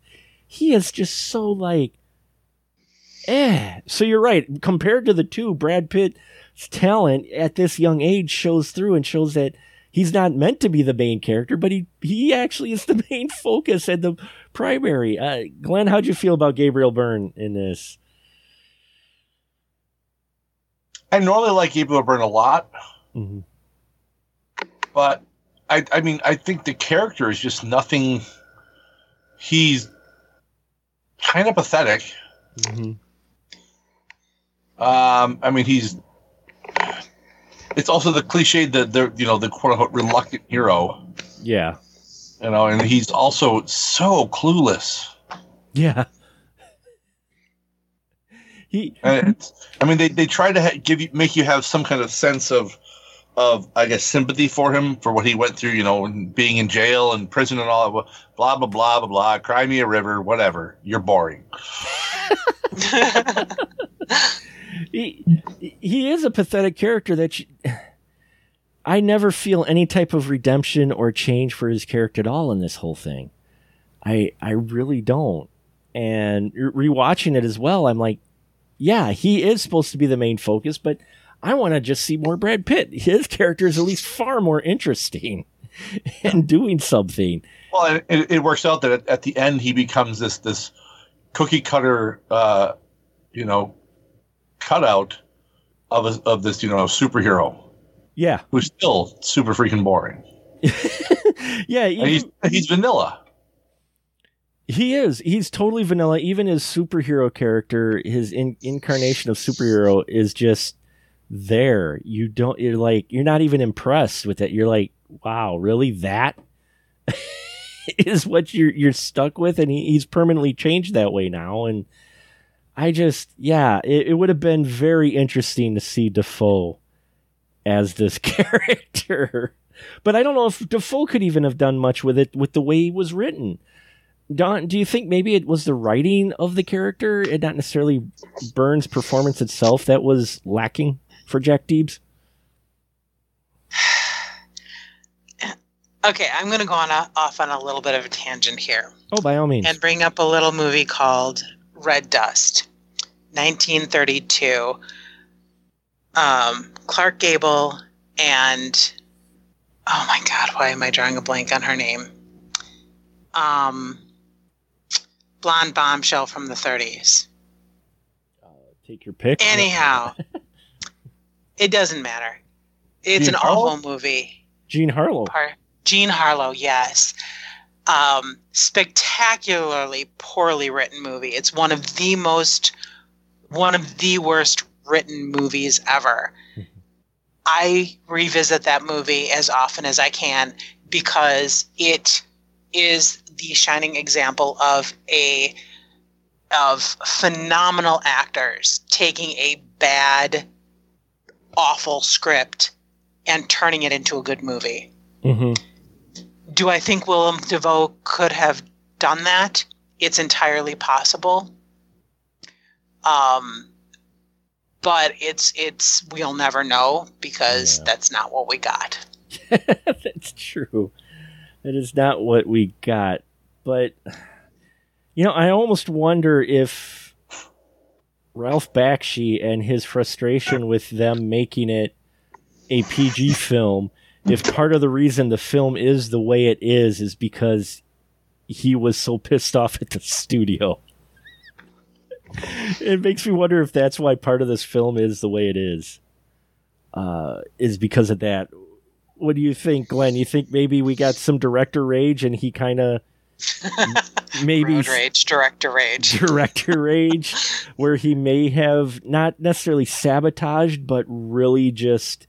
he is just so like, eh. So you're right. Compared to the two, Brad Pitt's talent at this young age shows through and shows that he's not meant to be the main character, but he he actually is the *laughs* main focus and the primary. Uh, Glenn, how'd you feel about Gabriel Byrne in this? I normally like Gabriel Byrne a lot, mm-hmm. but I I mean I think the character is just nothing. He's kind of pathetic. Mm-hmm. Um, I mean he's it's also the cliche that the you know the quote unquote reluctant hero. Yeah. You know, and he's also so clueless. Yeah. *laughs* he. I mean, they, they try to ha- give you make you have some kind of sense of of I guess sympathy for him for what he went through. You know, being in jail and prison and all that. Blah blah blah blah blah. Cry me a river. Whatever. You're boring. *laughs* he he is a pathetic character that you, I never feel any type of redemption or change for his character at all in this whole thing. I I really don't. And rewatching it as well, I'm like, yeah, he is supposed to be the main focus, but I want to just see more Brad Pitt. His character is at least far more interesting *laughs* and doing something. Well, it, it works out that at, the end he becomes this this cookie cutter, uh, you know, cutout of a, of this you know superhero. Yeah, who's still super freaking boring. *laughs* yeah, even, he's he's vanilla. He is. He's totally vanilla. Even his superhero character, his in, incarnation of superhero, is just there. You don't. You're like. You're not even impressed with it. You're like, wow, really that? *laughs* is what you're you're stuck with, and he, he's permanently changed that way now. And I just, yeah, it, it would have been very interesting to see Dafoe as this *laughs* character, but I don't know if Dafoe could even have done much with it with the way he was written. Dawn, do you think maybe it was the writing of the character and not necessarily Byrne's performance itself that was lacking for Jack Deebs? *sighs* Okay, I'm going to go on a, off on a little bit of a tangent here Oh, by all means. and bring up a little movie called Red Dust, 1932. Um, Clark Gable and oh my God, why am I drawing a blank on her name? Um, blonde bombshell from the 30s. Take your pick. Anyhow, *laughs* it doesn't matter. It's Jean an Harlow? awful movie. Jean Harlow. Par- Jean Harlow, yes. Um, spectacularly poorly written movie. It's one of the most, one of the worst written movies ever. I revisit that movie as often as I can because it is the shining example of a of phenomenal actors taking a bad awful script and turning it into a good movie. hmm Do I think Willem Dafoe could have done that? It's entirely possible. Um, but it's it's we'll never know because Yeah. that's not what we got. *laughs* That's true. That is not what we got. But, you know, I almost wonder if Ralph Bakshi and his frustration with them making it a PG film, if part of the reason the film is the way it is, is because he was so pissed off at the studio. it makes me wonder if that's why part of this film is the way it is. Uh, is because of that what do you think, Glenn? You think maybe we got some director rage and he kind of *laughs* maybe Road rage, director rage. *laughs* director rage where he may have not necessarily sabotaged but really just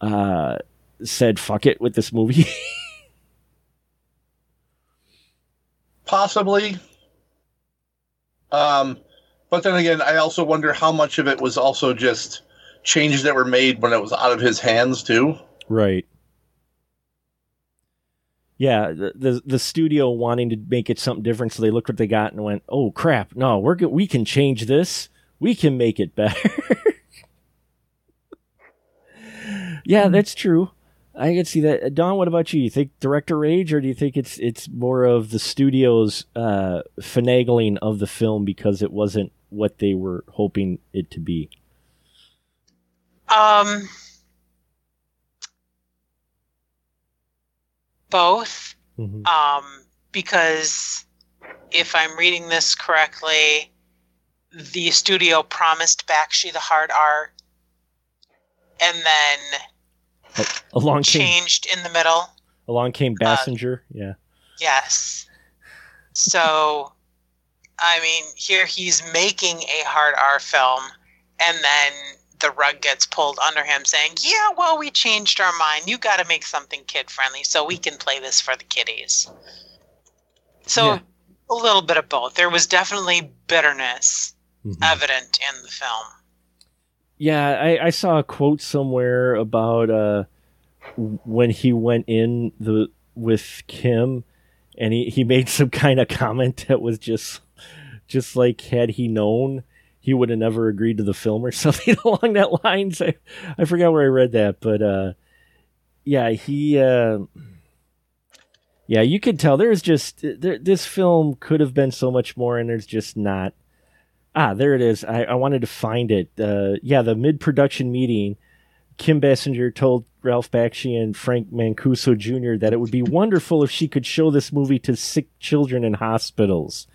uh said fuck it with this movie. *laughs* Possibly. Um, but then again, I also wonder how much of it was also just changes that were made when it was out of his hands too. right. Yeah, the, the the studio wanting to make it something different, so they looked what they got and went, "Oh crap! No, we're go- we can change this. We can make it better." *laughs* yeah, that's true. I can see that. Dawn, what about you? You think director rage, or do you think it's it's more of the studio's uh, finagling of the film because it wasn't what they were hoping it to be? Um, both. Mhm. Um, because if I'm reading this correctly, the studio promised Bakshi the hard R, and then Along came changed in the middle. along came Basinger. yeah, Yes. So, I mean, here he's making a hard R film, and then the rug gets pulled under him saying, Yeah, well, we changed our mind. You got to make something kid friendly so we can play this for the kiddies. So, Yeah. a little bit of both. There was definitely bitterness Mhm. evident in the film. Yeah, I, I saw a quote somewhere about uh, when he went in the with Kim, and he, he made *laughs* some kind of comment that was just just like had he known he would have never agreed to the film or *laughs* something along that lines. I I forgot where I read that, but uh, yeah, he. Uh, yeah, you could tell there's just there, this film could have been so much more, and there's just not. Ah, there it is. I, I wanted to find it. Uh, yeah, the mid production meeting, Kim Basinger told Ralph Bakshi and Frank Mancuso Jr. that it would be wonderful if she could show this movie to sick children in hospitals.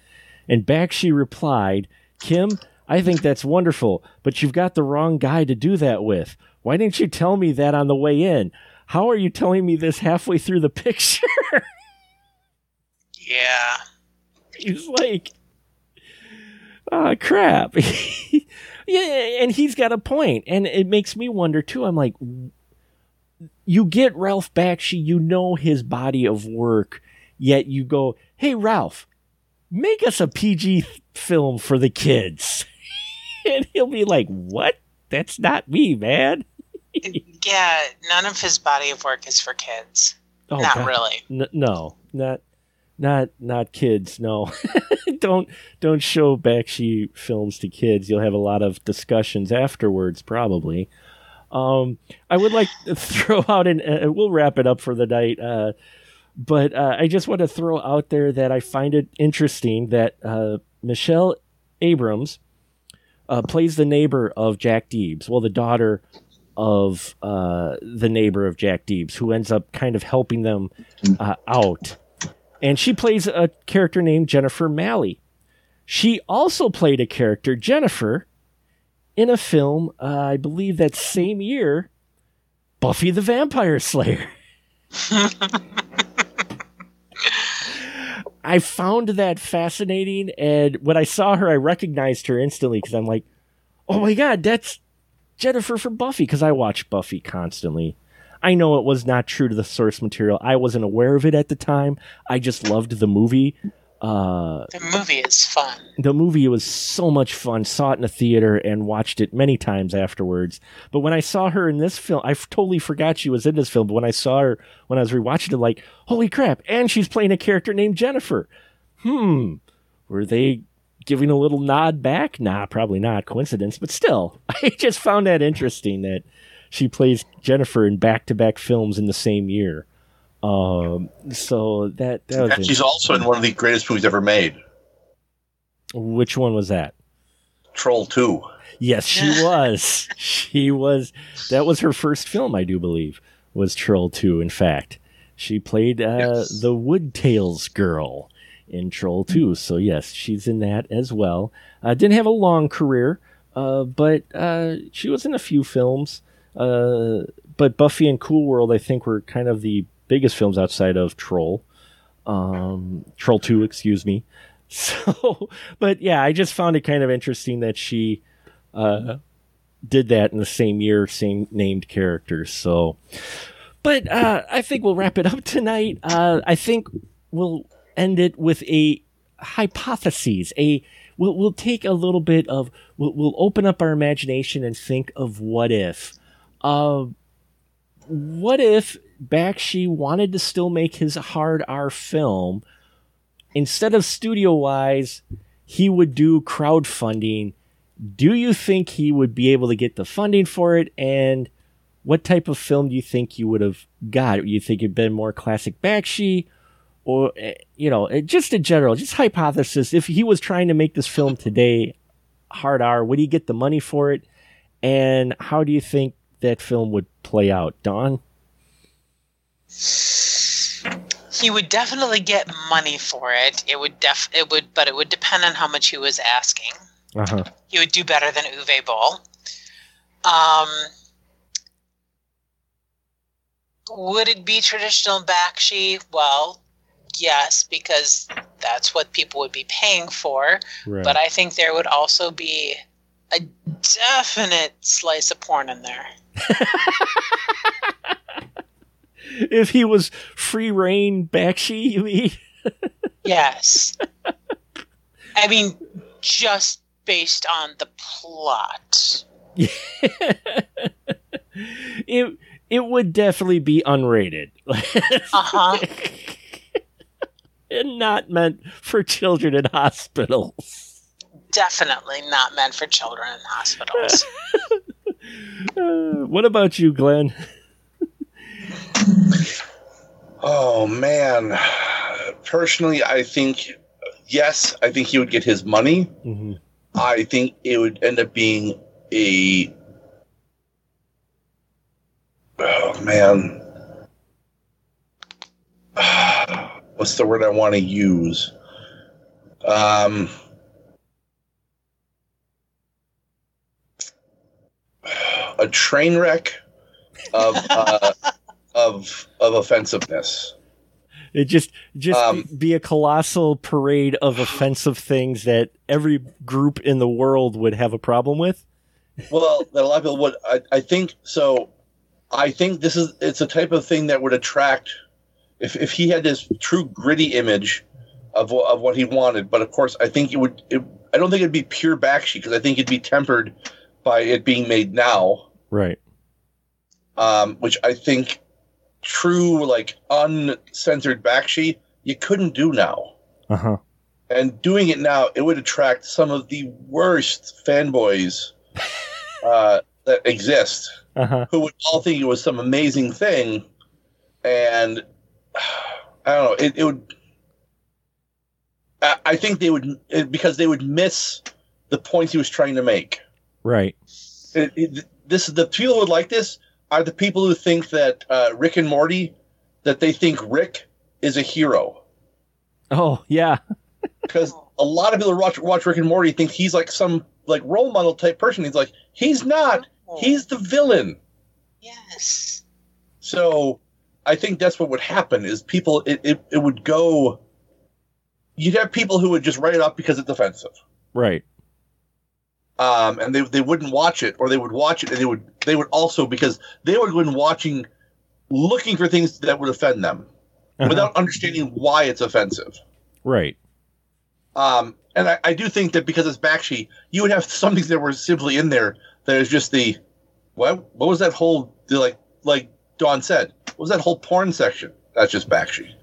And Bakshi replied, Kim, I think that's wonderful, but you've got the wrong guy to do that with. Why didn't you tell me that on the way in? How are you telling me this halfway through the *laughs* picture? Yeah. He's like, ah, crap. *laughs* yeah, and he's got a point, and it makes me wonder too. I'm like, you get Ralph Bakshi, you know his body of work Yet you go, hey, Ralph, make us a PG film for the kids. *laughs* and *laughs* he'll be like, what? That's not me, man. *laughs* yeah, none of his body of work is for kids. Oh, Not God. really. N- no, not not not kids. No, *laughs* don't don't show Bakshi films to kids. You'll have a lot of discussions afterwards, probably. Um, I would like to throw out and Uh, we'll wrap it up for the night. Uh, but uh, I just want to throw out there that I find it interesting that uh, Michelle Abrams uh, plays the neighbor of Jack Deebs. Well, the daughter of uh, the neighbor of Jack Deebs, who ends up kind of helping them uh, out. And she plays a character named Jennifer Malley. She also played a character, Jennifer, in a film, uh, I believe that same year, Buffy the Vampire Slayer. *laughs* I found that fascinating, and when I saw her, I recognized her instantly because I'm like, "Oh my god, that's Jennifer from Buffy!" Because I watch Buffy constantly. I know it was not true to the source material. I wasn't aware of it at the time. I just loved the movie. Uh, The movie is fun. the movie was so much fun. Saw it in a theater and watched it many times afterwards. But when I saw her in this film, I f- totally forgot she was in this film. But when I saw her, when I was rewatching it, like, holy crap! And she's playing a character named Jennifer. Hmm, were they giving a little nod back? Nah, probably not. Coincidence, but still, *laughs* I just found that interesting that she plays Jennifer in back-to-back films in the same year. Um, so that that was she's also in one of the greatest movies ever made, which one was that? Troll Two. Yes, she *laughs* was. she was. That was her first film, I do believe, was Troll 2, in fact. She played uh, Yes. the Woodtails girl in Troll 2. So, yes, she's in that as well. Uh, didn't have a long career, uh, but uh, she was in a few films. Uh, but Buffy and Cool World, I think, were kind of the biggest films outside of Troll. Um, Troll 2, excuse me. *laughs* So, but yeah, I just found it kind of interesting that she uh, did that in the same year, same named characters. So, but uh, I think we'll wrap it up tonight. Uh, I think we'll end it with a hypothesis. A we'll we'll take a little bit of we'll, we'll open up our imagination and think of what if. Uh, what if Bakshi wanted to still make his hard R film? Instead of studio wise, he would do crowdfunding. Do you think he would be able to get the funding for it? And what type of film do you think you would have got? You think it'd been more classic bakshi? Or eh, you know eh, just in general just hypothesis if he was trying to make this film today hard r would he get the money for it? And how do you think that film would play out Dawn He would definitely get money for it. It would def it would but it would depend on how much he was asking. uh-huh He would do better than Uwe Boll. Um would it be traditional Bakshi? Well, yes, because that's what people would be paying for. right But I think there would also be a definite slice of porn in there. *laughs* *laughs* if he was free reign bakshi you mean *laughs* Yes. I mean, just based on the plot. *laughs* it it would definitely be unrated Uh-huh. and not meant for children in hospitals. Definitely not meant for children in hospitals. Uh, what about you, Glenn? Oh man. Personally, I think yes, I think he would get his money. hmm I think it would end up being a oh man. *sighs* What's the word I want to use? Um a train wreck of uh, *laughs* of of offensiveness. It just just Um, be a colossal parade of offensive things that every group in the world would have a problem with. Well, that a lot of people would. I, I think so. I think this is it's a type of thing that would attract if if he had this true gritty image of of what he wanted. But of course, I think it would. It, I don't think it'd be pure Bakshi because I think it'd be tempered by it being made now, Right. um, which I think true like uncensored Bakshi you couldn't do now. Uh huh. And doing it now, it would attract some of the worst fanboys *laughs* uh, that exist. Uh huh. who would all think it was some amazing thing, and I don't know. It, it would. I, I think they would it, because they would miss the points he was trying to make. Right. It, it, this the people would like this are the people who think that uh, Rick and Morty that they think Rick is a hero Oh yeah. *laughs* because a lot of people who watch watch Rick and Morty think he's like some like role model type person. He's like he's not. He's the villain. yes. So I think that's what would happen is people it, it, it would go you'd have people who would just write it off because it's offensive. Right. Um, and they, they wouldn't watch it or they would watch it and they would they would also because they would have been watching looking for things that would offend them Uh-huh. without understanding why it's offensive. Right. Um, and I, I do think that because it's Bakshi, you would have some things that were simply in there that is just the what what was that whole the, like like Dawn said, what was that whole porn section? That's just Bakshi.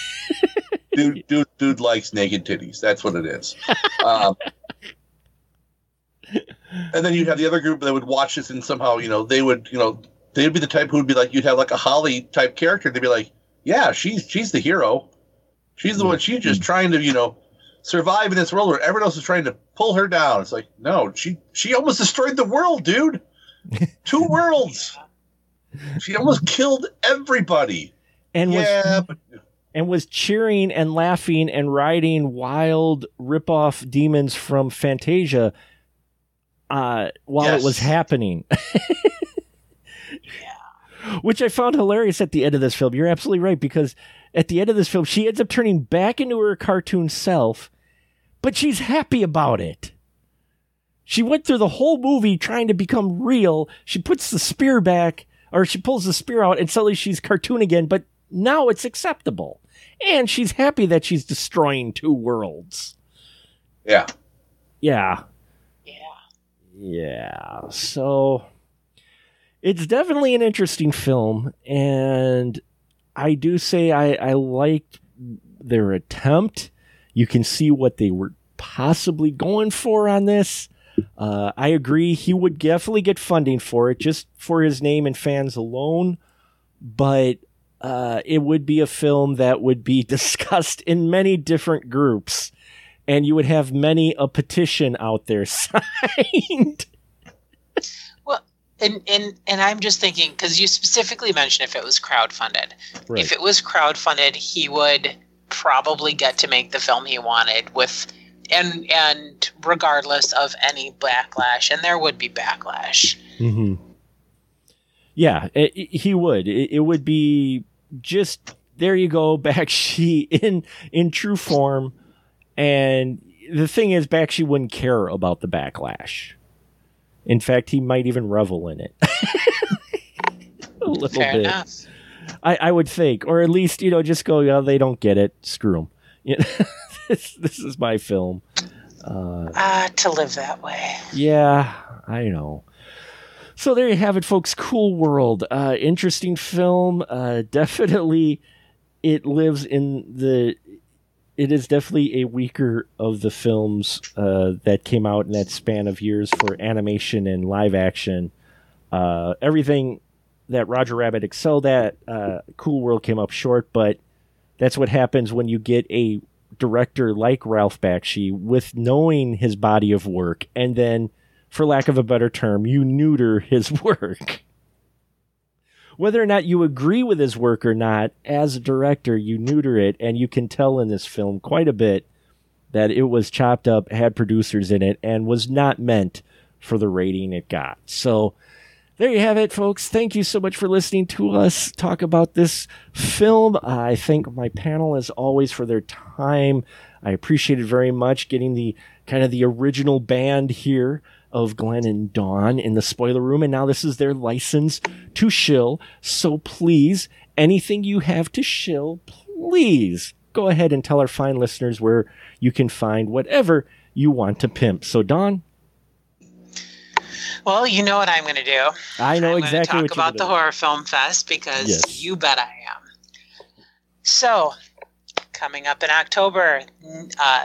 *laughs* dude, dude, dude likes naked titties. That's what it is. Um, and then you'd have the other group that would watch this and somehow, you know, they would, you know, they'd be the type who would be like, you'd have like a Holly type character. They'd be like, yeah, she's she's the hero. She's the one. She's just mm-hmm. trying to, you know, survive in this world where everyone else is trying to pull her down. It's like, no, she she almost destroyed the world, dude. *laughs* Two worlds. She almost killed everybody. And was yeah, but and was cheering and laughing and riding wild rip-off demons from Fantasia uh, while Yes. it was happening. *laughs* Yeah. Which I found hilarious at the end of this film. You're absolutely right because at the end of this film, she ends up turning back into her cartoon self, but she's happy about it. She went through the whole movie trying to become real. She puts the spear back, or she pulls the spear out, and suddenly she's cartoon again, but now it's acceptable. And she's happy that she's destroying two worlds. yeah. Yeah. Yeah. Yeah. So it's definitely an interesting film. And I do say I, I liked their attempt. You can see what they were possibly going for on this. Uh, I agree. He would definitely get funding for it just for his name and fans alone. But uh, it would be a film that would be *laughs* discussed in many different groups and you would have many a petition out there *laughs* signed. Well, and and and I'm just thinking because you specifically mentioned if it was crowdfunded. Right. If it was crowdfunded, he would probably get to make the film he wanted with and and regardless of any backlash and there would be backlash. hmm Yeah, it, it- he would. It, it would be just there. You go, *laughs* Bakshi in in true form, and the thing is, Bakshi wouldn't care about the backlash. In fact, he might even revel in it *laughs* a little Fair bit. enough. I, I would think, or at least you know, just go. Yeah, they don't get it. Screw them. *laughs* You know, *laughs* this this is my film. Uh, Ah, to live that way. yeah, I know. So there you have it, folks. Cool World, uh, interesting film. Uh, definitely, it lives in the. It is definitely a weaker of the films uh, that came out in that span of years for animation and live action. Uh, everything that Roger Rabbit excelled at, uh, Cool World came up short, but that's what happens when you get a director like Ralph Bakshi with knowing his body of work and then for lack of a better term you neuter his *laughs* work whether or not you agree with his work or not as a director you neuter it and you can tell in this film quite a bit that it was chopped up had producers in it and was not meant for the rating it got so there you have it, folks. Thank you so much for listening to us talk about this film. I thank my panel, as always, for their time. I appreciate it very much getting the kind of the original band here of Glenn and Dawn in the spoiler room, and now this is their license to shill. So please, anything you have to shill, please go ahead and tell our fine listeners where you can find whatever you want to pimp. So, Dawn, Well, you know what I'm going to do. I know I'm exactly going what to talk about the Horror Film Fest because Yes. you bet I am. So, coming up in October, uh,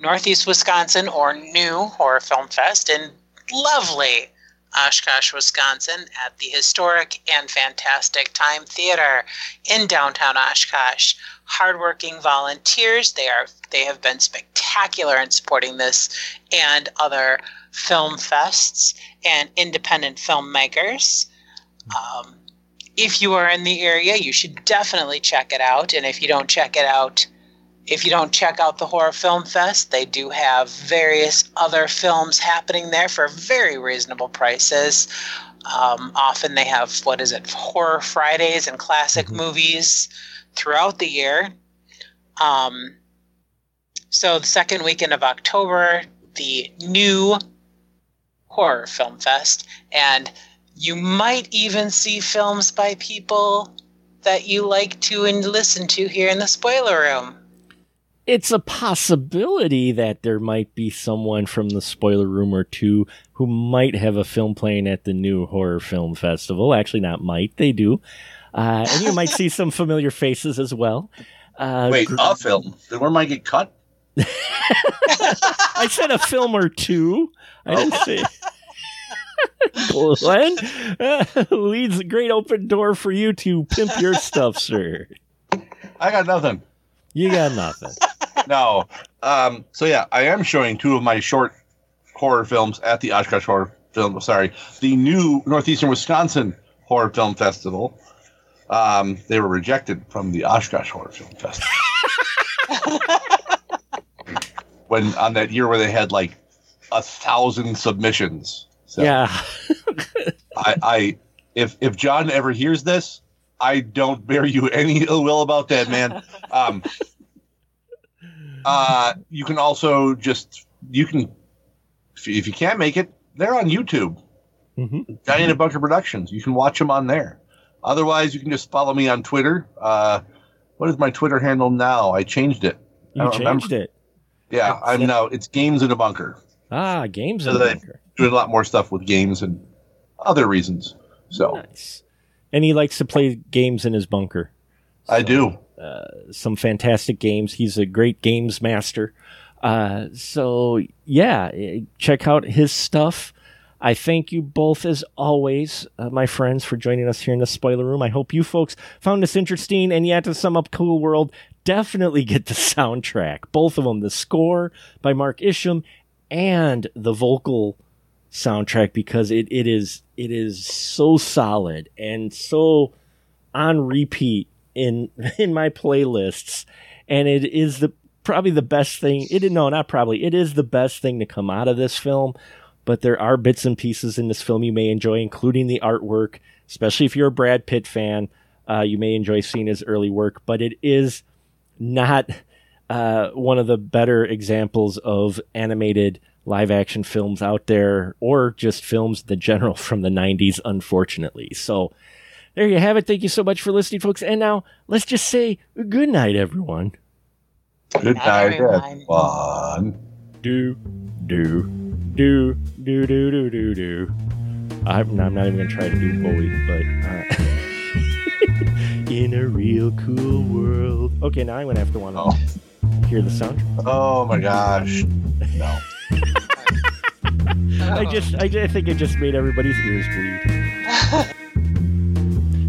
Northeast Wisconsin or New Horror Film Fest in lovely Oshkosh, Wisconsin, at the historic and fantastic Time Theater in downtown Oshkosh. Hardworking volunteers, they are they have been spectacular in supporting this and other film fests and independent filmmakers. Um, if you are in the area, you should definitely check it out. And if you don't check it out, if you don't check out the Horror Film Fest, they do have various other films happening there for very reasonable prices. Um, often they have, what is it, Horror Fridays and classic Mhm. movies throughout the year. Um, so the second weekend of October, the new Horror Film Fest, and you might even see films by people that you like to and listen to here in the spoiler room. It's a possibility that there might be someone from the spoiler room or two who might have a film playing at the new horror film festival. Actually, not might, they do. Uh, and you might see *laughs* some familiar faces as well. Uh, Wait, gr- a film? Then where might get cut? *laughs* I said a film or two. I didn't say. *laughs* Glenn uh, leads a great open door for you to pimp your stuff, sir. I got nothing. You got nothing. No. Um, so yeah, I am showing two of my short horror films at the Oshkosh Horror Film. Sorry, the new Northeastern Wisconsin Horror Film Festival. Um, they were rejected from the Oshkosh Horror Film Festival. *laughs* when on that year where they had like a thousand submissions. So Yeah. *laughs* I, I if if John ever hears this, I don't bear you any ill will about that, man. Um, uh, you can also just you can if you, if you can't make it, they're on YouTube. hmm Diana Bunker Productions. You can watch them on there. Otherwise, you can just follow me on Twitter. Uh, what is my Twitter handle now? I changed it. I You don't remember. changed it. Yeah, I'm now. It's Games in a Bunker. Ah, games So in a bunker. Doing a lot more stuff with games and other reasons. So Nice. And he likes to play games in his bunker. I do. Some fantastic games. He's a great games master. Uh, so, yeah, eh, check out his stuff. I thank you both, as always, uh, my friends, for joining us here in the spoiler room. I hope you folks found this interesting. And yet, to sum up Cool World, definitely get the *laughs* soundtrack. Both of them the score by Mark Isham and the vocal soundtrack because it, it is it is so solid and so on repeat in *laughs* in my playlists and it is the probably the best thing it no not probably it is the best thing to come out of this film but there are bits and pieces in this film you may enjoy including the artwork especially if you're a Brad Pitt fan uh, you may enjoy seeing his early work but it is not uh, one of the better examples of animated live action films out there or just films in general *laughs* from the 90s unfortunately. So there you have it. Thank you so much for listening, folks. And now let's just say good night, everyone. Good night, everyone. Do, do, do, do, do, do, do, do. I'm, I'm not even going to try to do Bowie, but. Uh, *laughs* in a real cool world. Okay, now I'm gonna have to want to oh. hear the sound. Oh my gosh! No. *laughs* I just, I, I think it just made everybody's ears bleed. *laughs*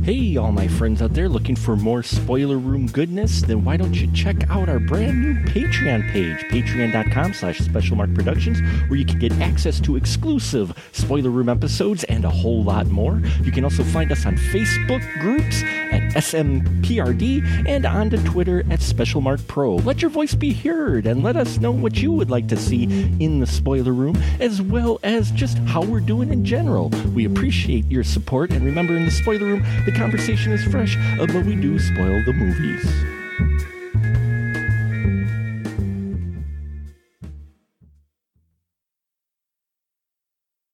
Hey, all my friends out there looking for more spoiler room goodness? Then why don't you check out our brand new Patreon page, patreon.com slash specialmark productions, where you can get access to exclusive spoiler room episodes and a whole lot more. You can also find us on Facebook groups at SMPRD and on to Twitter at SpecialMark Pro. Let your voice be heard and let us know what you would like to see in the spoiler room, as well as just how we're doing in general. We appreciate your support, and remember, in the spoiler room, the conversation is fresh, uh, but we do spoil the movies.